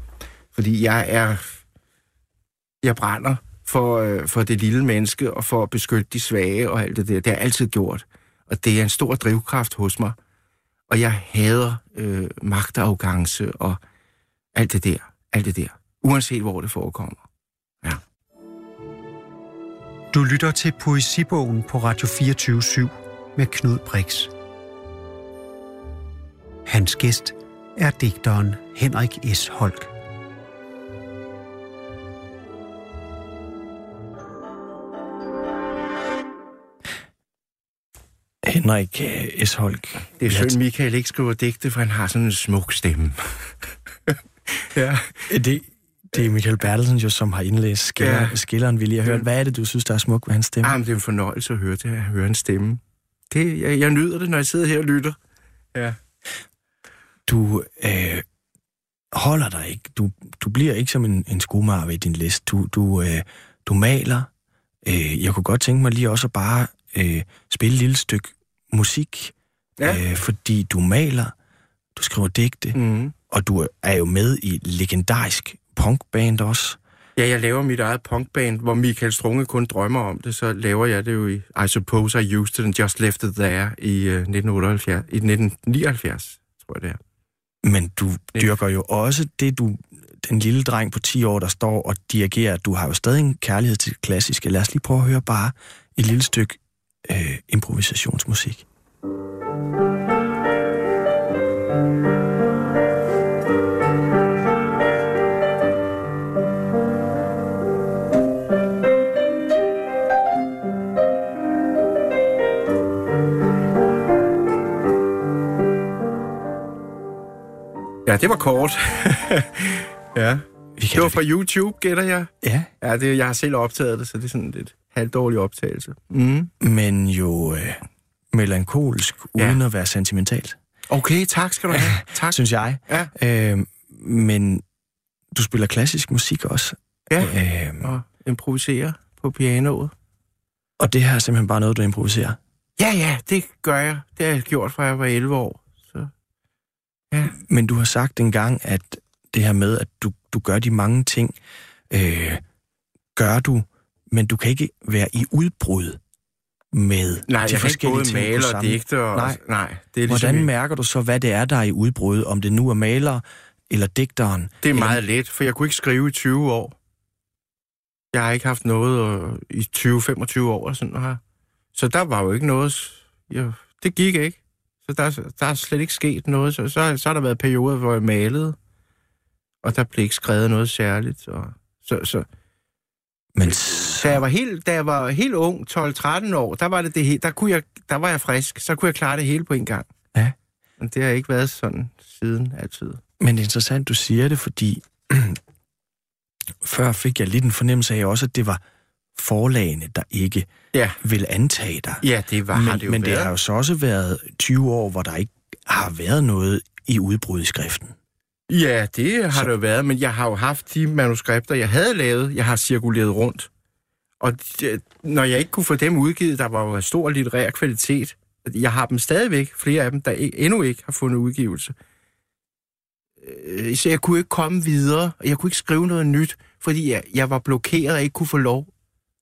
Fordi jeg er... Jeg brænder for, øh, for det lille menneske, og for at beskytte de svage og alt det der. Det har jeg altid gjort. Og det er en stor drivkraft hos mig. Og jeg hader øh, magtarrogance og alt det der. Alt det der. Uanset hvor det forekommer. Ja. Du lytter til Poesibogen på Radio 24 7 med Knud Brix. Hans gæst er digteren Henrik S. Holk. Henrik øh, S. Holk. Det er synd, Michael ikke skriver digte, for han har sådan en smuk stemme. ja. Det, det er Michael Bertelsen jo, som har indlæst skiller, ja. Skilleren, vi lige har hørt. Hvad er det, du synes, der er smukt ved hans stemme? Ah, men det er en fornøjelse at høre det, at høre en stemme. Det, jeg, jeg nyder det, når jeg sidder her og lytter. Ja. Du øh, holder dig ikke. Du, du bliver ikke som en, en skumager ved din liste. Du, du, øh, du maler. Øh, jeg kunne godt tænke mig lige også at bare øh, spille et lille stykke musik. Ja. Øh, fordi du maler, du skriver digte, Mm. og du er jo med i legendarisk punkband også. Ja, jeg laver mit eget punkband, hvor Michael Strunge kun drømmer om det, så laver jeg det jo i I Suppose I Used It and Just Left It There i uh, 1978, i 1979, tror jeg det er. Men du dyrker jo også det, du den lille dreng på 10 år, der står og dirigerer. Du har jo stadig en kærlighed til det klassiske. Lad os lige prøve at høre bare et lille stykke øh, improvisationsmusik. Ja, det var kort. ja. Vi Det var fra YouTube, gætter jeg. Ja, Ja, det, jeg har selv optaget det, så det er sådan lidt halvdårlig optagelse. Mm. men jo øh, melankolsk, Ja. uden at være sentimentalt, Okay, tak skal du have. Tak. synes jeg. Ja, Øh, men du spiller klassisk musik også. ja. Øh, Og improvisere på pianoet. og det her er simpelthen bare noget, du improviserer. Ja, ja, det gør jeg. Det har jeg gjort, fra jeg var 11 år. Så. Men du har sagt engang, at det her med, at du, du gør de mange ting, øh, gør du, men du kan ikke være i udbrud med Nej, de jeg kan ikke forskellige både male og digte. Og, Nej. nej, det er ligesom... Hvordan mærker du så, hvad det er, der er i udbrud? Om det nu er maler eller digteren? Det er eller- meget let, for jeg kunne ikke skrive i 20 år. Jeg har ikke haft noget øh, i 20-25 år og sådan her. Så der var jo ikke noget... Jo, det gik ikke. Så der, der er slet ikke sket noget. Så, så, så har der været perioder, hvor jeg malede, og der blev ikke skrevet noget særligt. Og, så, så, Men da jeg var helt, da jeg var helt ung, 12-13 år, der var det det hele, der, kunne jeg, der var jeg frisk. Så kunne jeg klare det hele på en gang. Men det har ikke været sådan siden altid. Men det er interessant, du siger det, fordi før fik jeg lidt en fornemmelse af også, at det var forlagene, der ikke Ja, ville antage dig. ja det var, har men det jo men været. det har jo så også været 20 år, hvor der ikke har været noget i udbrud i skriften. Ja, det har Så- det jo været, men jeg har jo haft de manuskripter, jeg havde lavet, jeg har cirkuleret rundt. Og det, når jeg ikke kunne få dem udgivet, der var jo stor litterær kvalitet, jeg har dem stadigvæk, flere af dem, der ikke, endnu ikke har fundet udgivelse. Øh, Så jeg kunne ikke komme videre, og jeg kunne ikke skrive noget nyt, fordi jeg, jeg var blokeret og ikke kunne få lov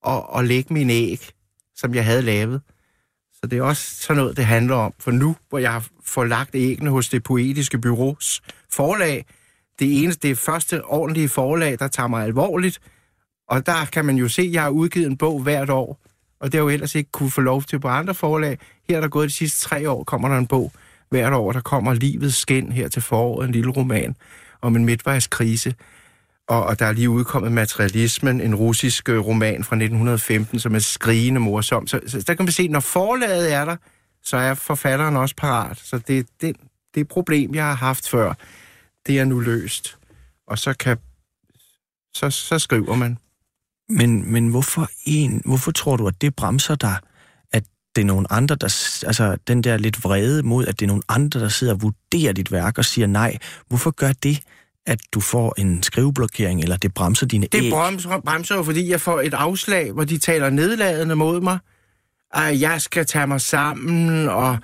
at, at lægge min æg, som jeg havde lavet. Så det er også sådan noget, det handler om. For nu, hvor jeg har fået lagt æggene hos det poetiske byrås forlag, det eneste, det første ordentlige forlag, der tager mig alvorligt, og der kan man jo se, at jeg har udgivet en bog hvert år, og det har jo ellers ikke kunne få lov til på andre forlag. Her er der gået de sidste tre år, kommer der en bog hvert år. Der kommer Livets Skin her til foråret, en lille roman om en midtvejskrise. Og, og der er lige udkommet Materialismen, en russisk øh, roman fra 1915, som er skrigende morsom. Så, så der kan man se, når forlaget er der, så er forfatteren også parat. Så det, det, det problem, jeg har haft før, det er nu løst. Og så kan så, så skriver man. Men, men hvorfor, en, hvorfor tror du, at det bremser dig, at det er nogen andre, der... Altså, den der lidt vrede mod, at det er nogen andre, der sidder og vurderer dit værk og siger nej. Hvorfor gør det, at du får en skriveblokering, eller det bremser dine Det æg? bremser, bremser jo, fordi jeg får et afslag, hvor de taler nedladende mod mig. At jeg skal tage mig sammen, og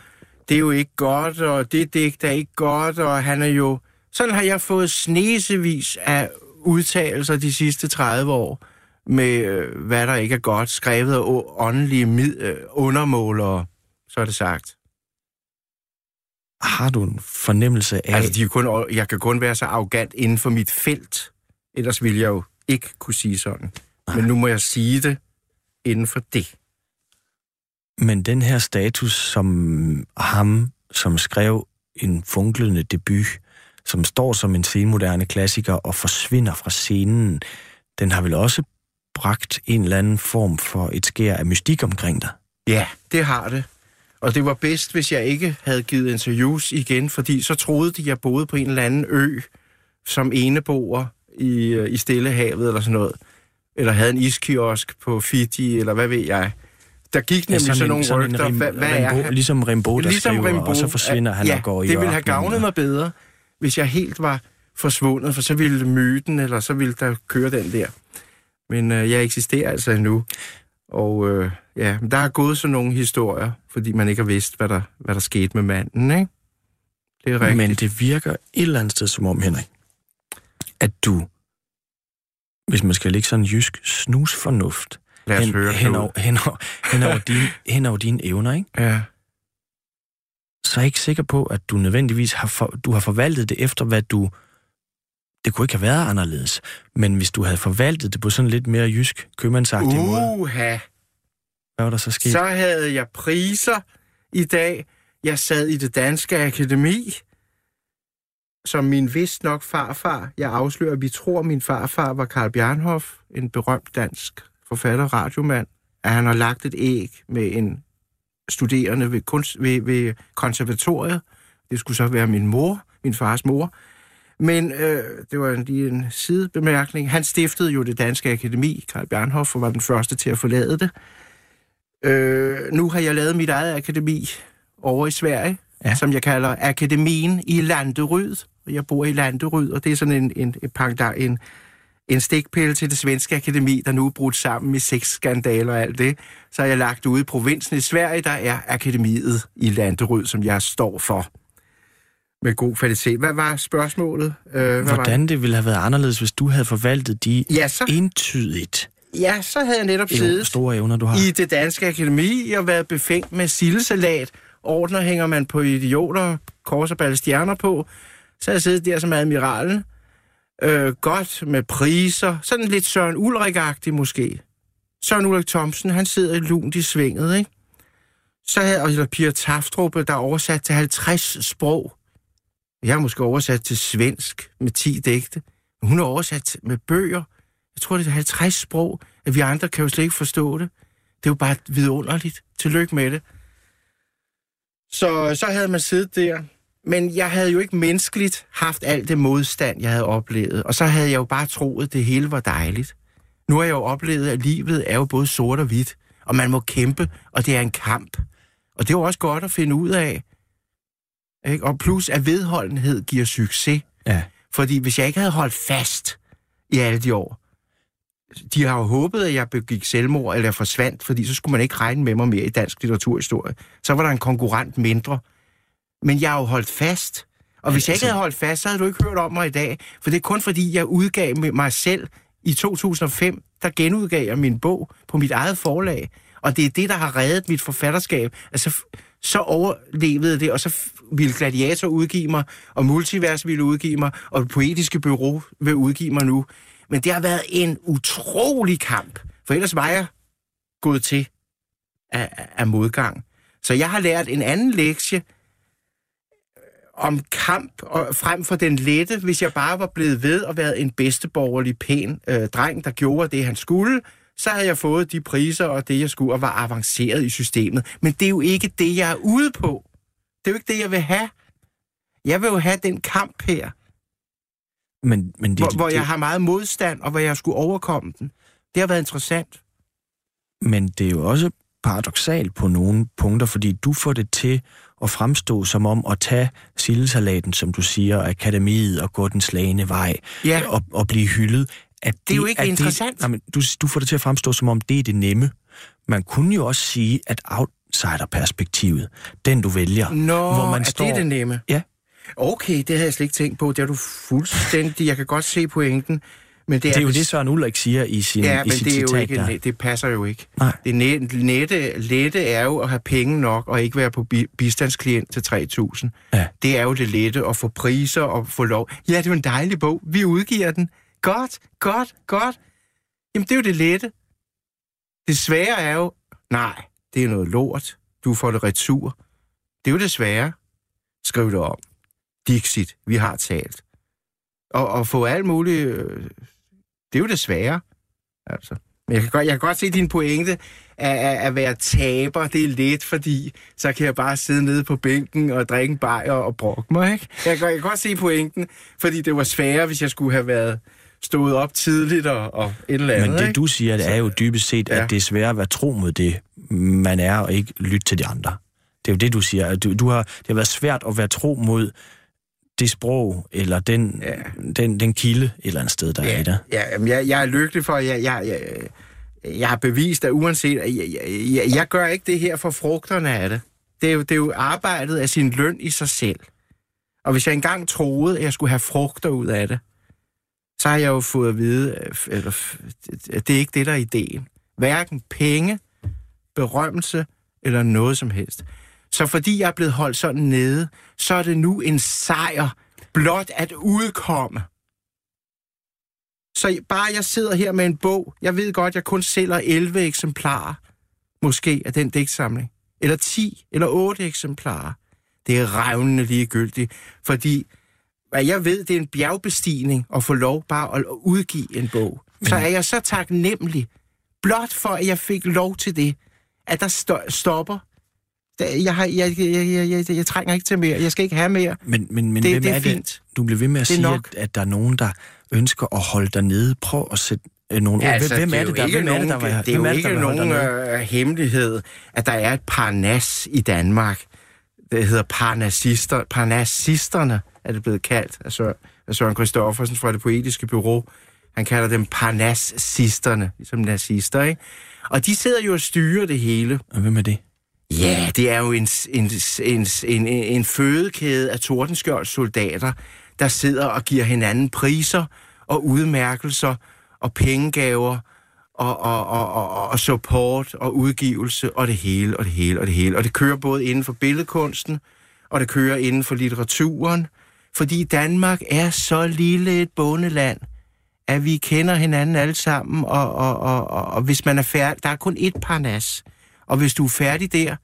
det er jo ikke godt, og det digt er ikke godt, og han er jo... Sådan har jeg fået snesevis af udtalelser de sidste 30 år med, øh, hvad der ikke er godt, skrevet af åndelige mid, øh, undermålere, så er det sagt. Har du en fornemmelse af... Altså, de er kun, jeg kan kun være så arrogant inden for mit felt. Ellers ville jeg jo ikke kunne sige sådan. Men nu må jeg sige det inden for det. Men den her status, som ham, som skrev en funklende debut, som står som en senmoderne klassiker og forsvinder fra scenen, den har vel også bragt en eller anden form for et skær af mystik omkring dig. Ja, det har det. Og det var bedst, hvis jeg ikke havde givet interviews igen, fordi så troede de, jeg boede på en eller anden ø, som eneboer i, øh, i Stillehavet eller sådan noget. Eller havde en iskiosk på Fiji, eller hvad ved jeg. Der gik nemlig sådan, nogle en rygter. Rim- Hvad, hvad Rimbaud? Ligesom Rimbaud, der ligesom skriver, Rimbaud, og så forsvinder han ja, og går i det ville have gavnet mig bedre, hvis jeg helt var forsvundet, for så ville myten, eller så ville der køre den der. Men øh, jeg eksisterer altså endnu. Og øh, ja, men der er gået sådan nogle historier, fordi man ikke har vidst, hvad der, hvad der skete med manden, ikke? Det er rigtigt. Men det virker et eller andet sted som om, Henrik, at du, hvis man skal lægge sådan en jysk snusfornuft, Lad os hen, høre hen, over, hen, over, hen, over dine, hen over dine evner, ikke? Ja. så er jeg ikke sikker på, at du nødvendigvis har, for, du har forvaltet det efter, hvad du... Det kunne ikke have været anderledes. Men hvis du havde forvaltet det på sådan lidt mere jysk, købmandsagtig måde, Uha! Hvad var der så sket? Så havde jeg priser i dag. Jeg sad i det danske akademi, som min vist nok farfar. Jeg afslører, at vi tror, at min farfar var Karl Bjarnhoff, en berømt dansk forfatter, radiomand, at han har lagt et æg med en studerende ved, kunst, ved, ved konservatoriet. Det skulle så være min mor, min fars mor. Men øh, det var lige en sidebemærkning. Han stiftede jo det danske akademi, Karl Bjarnhoff, og var den første til at forlade det. Øh, nu har jeg lavet mit eget akademi over i Sverige, Ja. som jeg kalder Akademien i Landeryd. Og jeg bor i Landeryd, og det er sådan en, en, en, en, en stikpille til det svenske akademi, der nu er brudt sammen i seks skandaler og alt det. Så har jeg lagt ude i provinsen i Sverige, der er akademiet i Landeryd, som jeg står for. Med god kvalitet. Hvad var spørgsmålet? Øh, hvad var Hvordan det ville have været anderledes, hvis du havde forvaltet de Ja, så, entydigt ja, så havde jeg netop siddet store evner, du har. i det danske akademi og været befængt med sildesalat. Ordner hænger man på idioter, kors og stjerner på. Så jeg siddet der som admiralen. Øh, godt med priser. Sådan lidt Søren Ulrik-agtig måske. Søren Ulrik Thomsen, han sidder i lunt i svinget, ikke? Så havde der Pia Taftrup, der er oversat til 50 sprog. Jeg har måske oversat til svensk med 10 digte. Hun er oversat med bøger. Jeg tror, det er 50 sprog, at vi andre kan jo slet ikke forstå det. Det er jo bare vidunderligt. Tillykke med det. Så, så havde man siddet der Men jeg havde jo ikke menneskeligt haft alt det modstand, jeg havde oplevet. Og så havde jeg jo bare troet, at det hele var dejligt. Nu har jeg jo oplevet, at livet er jo både sort og hvidt. Og man må kæmpe, og det er en kamp. Og det er jo også godt at finde ud af. Ikke? Og plus, at vedholdenhed giver succes. Ja. Fordi hvis jeg ikke havde holdt fast i alle de år, de har jo håbet, at jeg begik selvmord eller forsvandt, fordi så skulle man ikke regne med mig mere i dansk litteraturhistorie. Så var der en konkurrent mindre. Men jeg har jo holdt fast. Og hvis jeg ikke havde holdt fast, så havde du ikke hørt om mig i dag. For det er kun fordi, jeg udgav mig selv i 2005, der genudgav jeg min bog på mit eget forlag. Og det er det, der har reddet mit forfatterskab. Altså, så overlevede det, og så ville Gladiator udgive mig, og Multivers ville udgive mig, og det poetiske bureau vil udgive mig nu. Men det har været en utrolig kamp, for ellers var jeg gået til af, af modgang. Så jeg har lært en anden lektie øh, om kamp og frem for den lette, hvis jeg bare var blevet ved og været en bedsteborgerlig pæn øh, dreng, der gjorde det, han skulle, så havde jeg fået de priser og det, jeg skulle, og var avanceret i systemet. Men det er jo ikke det, jeg er ude på. Det er jo ikke det, jeg vil have. Jeg vil jo have den kamp her, men, men det, hvor, hvor det, jeg har meget modstand, og hvor jeg skulle overkomme den. Det har været interessant. Men det er jo også paradoxalt på nogle punkter, fordi du får det til at fremstå som om at tage sildesalaten, som du siger, akademiet og gå den slagende vej Ja. og, og blive hyldet. At Det er jo ikke at interessant. nej, men du, du får det til at fremstå som om, det er det nemme. Man kunne jo også sige, at outsider-perspektivet, den du vælger, Nå, hvor man er står... det det nemme? Ja, Okay, det havde jeg slet ikke tænkt på. Det er du fuldstændig... Jeg kan godt se pointen. Men det er, det er jo det, Søren Ulrik siger i, sin, Ja, i men sit det er jo ikke, der. det passer jo ikke. Nej. Det net, nette, lette er jo at have penge nok og ikke være på bi, bistandsklient til 3.000. Ja. Det er jo det lette at få priser og få lov. Ja, det er jo en dejlig bog. Vi udgiver den. Godt, godt, godt. Jamen, det er jo det lette. Det svære er jo, nej, det er noget lort. Du får det retur. Det er jo det svære. Skriv det om. Dixit, vi har talt. Og, og få alt muligt... Øh, det er jo det svære. Altså. Men jeg kan godt, jeg kan godt se din pointe at, at, at være taber. Det er let, fordi så kan jeg bare sidde nede på bænken og drikke en bajer og brokke mig. Ikke? Jeg, kan, jeg kan godt se pointen, fordi det var sværere, hvis jeg skulle have været stået op tidligt og, og et eller andet. Men det ikke? du siger, det er jo dybest set, Ja. at det er svært at være tro mod det, man er, og ikke lytte til de andre. Det er jo det, du siger. at Du, du har, det har været svært at være tro mod det sprog, eller den, Ja. den, den kilde et eller andet sted, der er i Ja, dig. ja jeg, jeg er lykkelig for, at jeg, jeg, jeg, jeg har bevist, at uanset... at Jeg, jeg, jeg, jeg gør ikke det her for frugterne af det. Det er, jo, det er jo arbejdet af sin løn i sig selv. Og hvis jeg engang troede, at jeg skulle have frugter ud af det, så har jeg jo fået at vide, eller, at det er ikke det, der er ideen. Hverken penge, berømmelse eller noget som helst. Så fordi jeg er blevet holdt sådan nede, så er det nu en sejr blot at udkomme. Så bare jeg sidder her med en bog, jeg ved godt, jeg kun sælger 11 eksemplarer, måske, af den digtsamling. Eller 10, eller 8 eksemplarer. Det er revnende ligegyldigt, fordi hvad jeg ved, det er en bjergbestigning at få lov bare at udgive en bog. Så er jeg så taknemmelig, blot for, at jeg fik lov til det, at der sto- stopper. Jeg, har, jeg, jeg, jeg, jeg, jeg, jeg trænger ikke til mere. Jeg skal ikke have mere. Men, men, men Det- hvem det er er fint. det? Du bliver ved med at sige, nok. at, at der er nogen, der ønsker at holde dig nede. Prøv at sætte øh, nogle ord. Altså, hvem, hvem er det, der, ikke hvem er det, der, nogen- vil- det er jo er det, ikke der dig nogen øh, hemmelighed, at der er et parnas i Danmark. Det hedder parnasister, parnasisterne, er det blevet kaldt af Søren, af Søren Christoffersen fra det poetiske bureau. Han kalder dem parnassisterne, ligesom nazister, ikke? Og de sidder jo og styrer det hele. Og Hvem er det? Ja, det er jo en, en, en, en, en fødekæde af Tordenskjolds soldater, der sidder og giver hinanden priser og udmærkelser og pengegaver og, og, og, og, og support og udgivelse og det hele og det hele og det hele. Og det kører både inden for billedkunsten, og det kører inden for litteraturen, fordi Danmark er så lille et bondeland, at vi kender hinanden alle sammen, og, og, og, og, og hvis man er færdig, der er kun ét parnas, og hvis du er færdig der,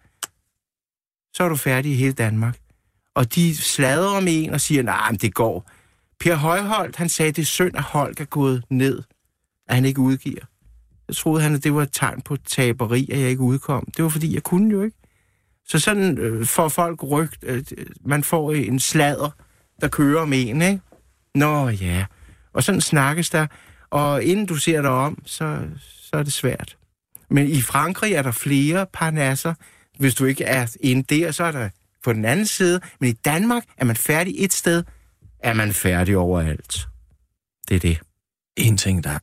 så er du færdig i hele Danmark. Og de sladrer om en og siger, nej, men det går. Per Højholdt, han sagde, det er synd, at Holk er gået ned, at han ikke udgiver. Jeg troede han, at det var et tegn på taberi, at jeg ikke udkom. Det var fordi, jeg kunne jo ikke. Så sådan øh, får folk rygt, øh, man får en sladder, der kører om en, ikke? Nå ja, og sådan snakkes der, og inden du ser dig om, så, så er det svært. Men i Frankrig er der flere parnasser. Hvis du ikke er inde der, så er der på den anden side. Men i Danmark er man færdig et sted, er man færdig overalt. Det er det. En ting, der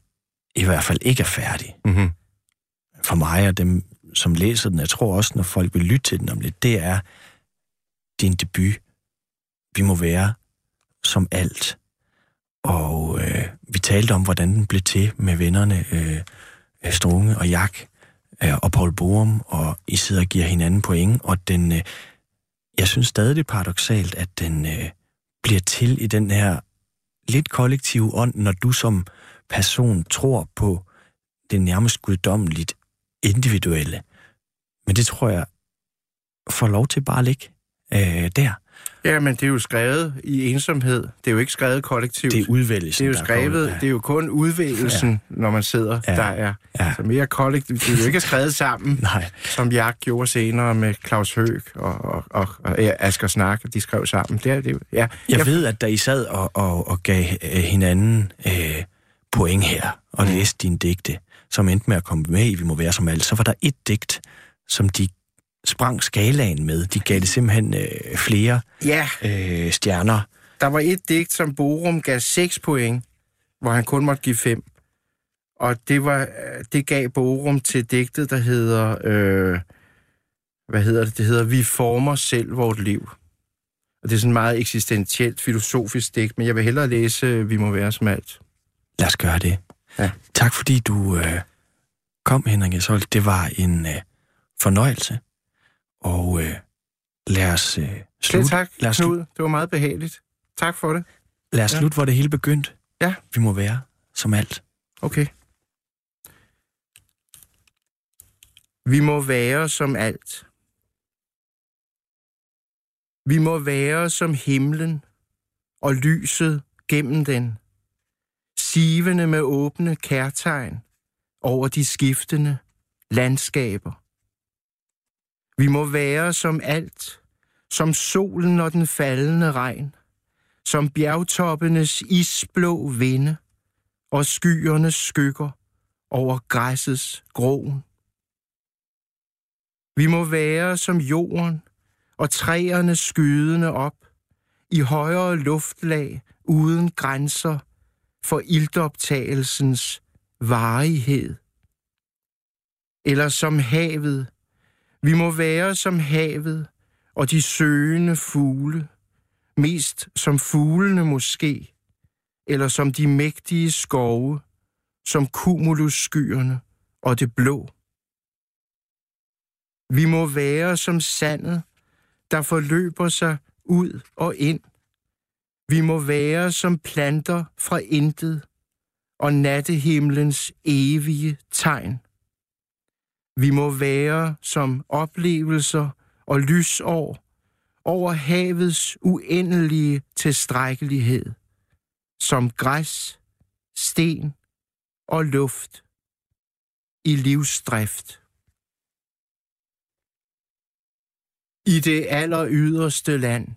i hvert fald ikke er færdig, Mm-hmm. for mig og dem, som læser den, jeg tror også, når folk vil lytte til den om lidt, det er din debut. Vi må være som alt. Og øh, vi talte om, hvordan den blev til med vennerne øh, Strunge og Jak øh, og Paul Borum, og I sidder og giver hinanden point, og den, øh, jeg synes stadig, det er paradoxalt, at den øh, bliver til i den her lidt kollektive ånd, når du som person tror på det nærmest guddommeligt individuelle. Men det tror jeg får lov til bare at ligge øh, der. Ja, men det er jo skrevet i ensomhed. Det er jo ikke skrevet kollektivt. Det er udvælgelsen, det er jo skrevet, kommet. det er jo kun udvælgelsen, ja. når man sidder Ja. ja. der er. Ja. Ja. Så mere kollektivt. Det er jo ikke skrevet sammen, Nej, som Jeg gjorde senere med Claus Høg og, og, og, og ja, Asger Snak, de skrev sammen. Det er det. Ja. jeg ved, at da I sad og, og, og gav øh, hinanden øh, point her, og Mm. læste dine digte, som endte med at komme med i Vi må være som alt, så var der et digt, som de sprang skalaen med. De gav det simpelthen øh, flere ja, øh, stjerner. der var et digt, som Borum gav 6 point, hvor han kun måtte give 5. Og det, var, det gav Borum til digtet, der hedder... Øh, hvad hedder det? Det hedder Vi former selv vort liv. Og det er sådan meget eksistentielt, filosofisk digt, men jeg vil hellere læse øh, Vi må være som alt. Lad os gøre det. Ja. Tak fordi du øh, kom, Henrik Jesholt. Det var en øh, fornøjelse. Og øh, lad os øh, slutte. tak, lad os, Knud. Det var meget behageligt. Tak for det. lad os Ja. slutte, hvor det hele begyndte. Ja. Vi må være som alt. Okay. Vi må være som alt. Vi må være som himlen og lyset gennem den, sivende med åbne kærtegn over de skiftende landskaber. Vi må være som alt, som solen og den faldende regn, som bjergtoppenes isblå vinde og skyernes skygger over græssets gråen. Vi må være som jorden og træerne skydende op i højere luftlag uden grænser for ildoptagelsens varighed. Eller som havet. Vi må være som havet og de søgende fugle, mest som fuglene måske, eller som de mægtige skove, som cumulusskyerne og det blå. Vi må være som sandet, der forløber sig ud og ind. Vi må være som planter fra intet og nattehimlens evige tegn. Vi må være som oplevelser og lysår over havets uendelige tilstrækkelighed som græs, sten og luft i livsdrift. I det aller yderste land,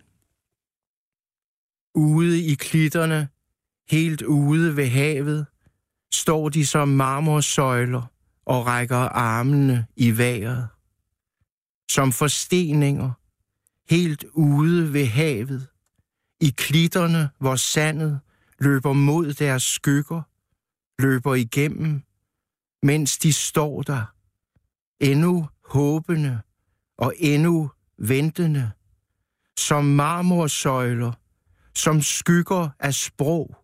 ude i klitterne, helt ude ved havet, står de som marmorsøjler og rækker armene i vejret. Som forsteninger, helt ude ved havet, i klitterne, hvor sandet løber mod deres skygger, løber igennem, mens de står der, endnu håbende og endnu ventende, som marmorsøjler, som skygger af sprog,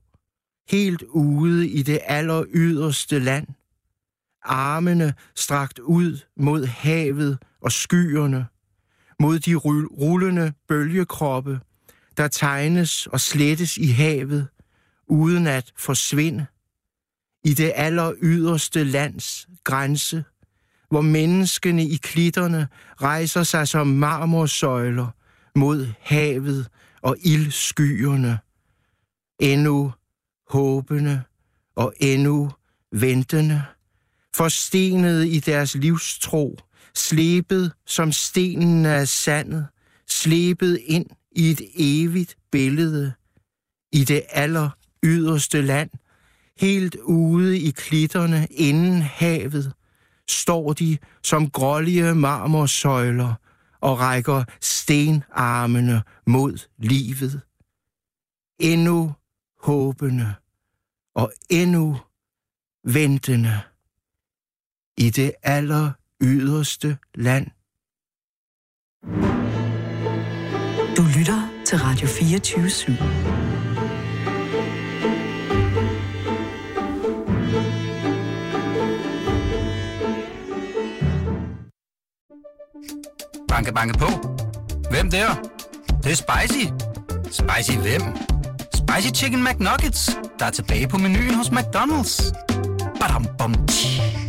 helt ude i det aller yderste land, armene strakt ud mod havet og skyerne, mod de rullende bølgekroppe, der tegnes og slettes i havet, uden at forsvinde. I det aller yderste lands grænse, hvor menneskene i klitterne rejser sig som marmorsøjler mod havet og ildskyerne. Endnu håbende og endnu ventende, forstenede i deres livstro, slebet som stenen af sandet, slebet ind i et evigt billede, i det aller yderste land, helt ude i klitterne inden havet, står de som grålige marmorsøjler og rækker stenarmene mod livet. Endnu håbende og endnu ventende i det aller yderste land. Du lytter til Radio 24 /7. Banke, banke på. Hvem der? Det, det er spicy. Spicy hvem? Spicy Chicken McNuggets, der er tilbage på menuen hos McDonald's. Badum, bom, tji.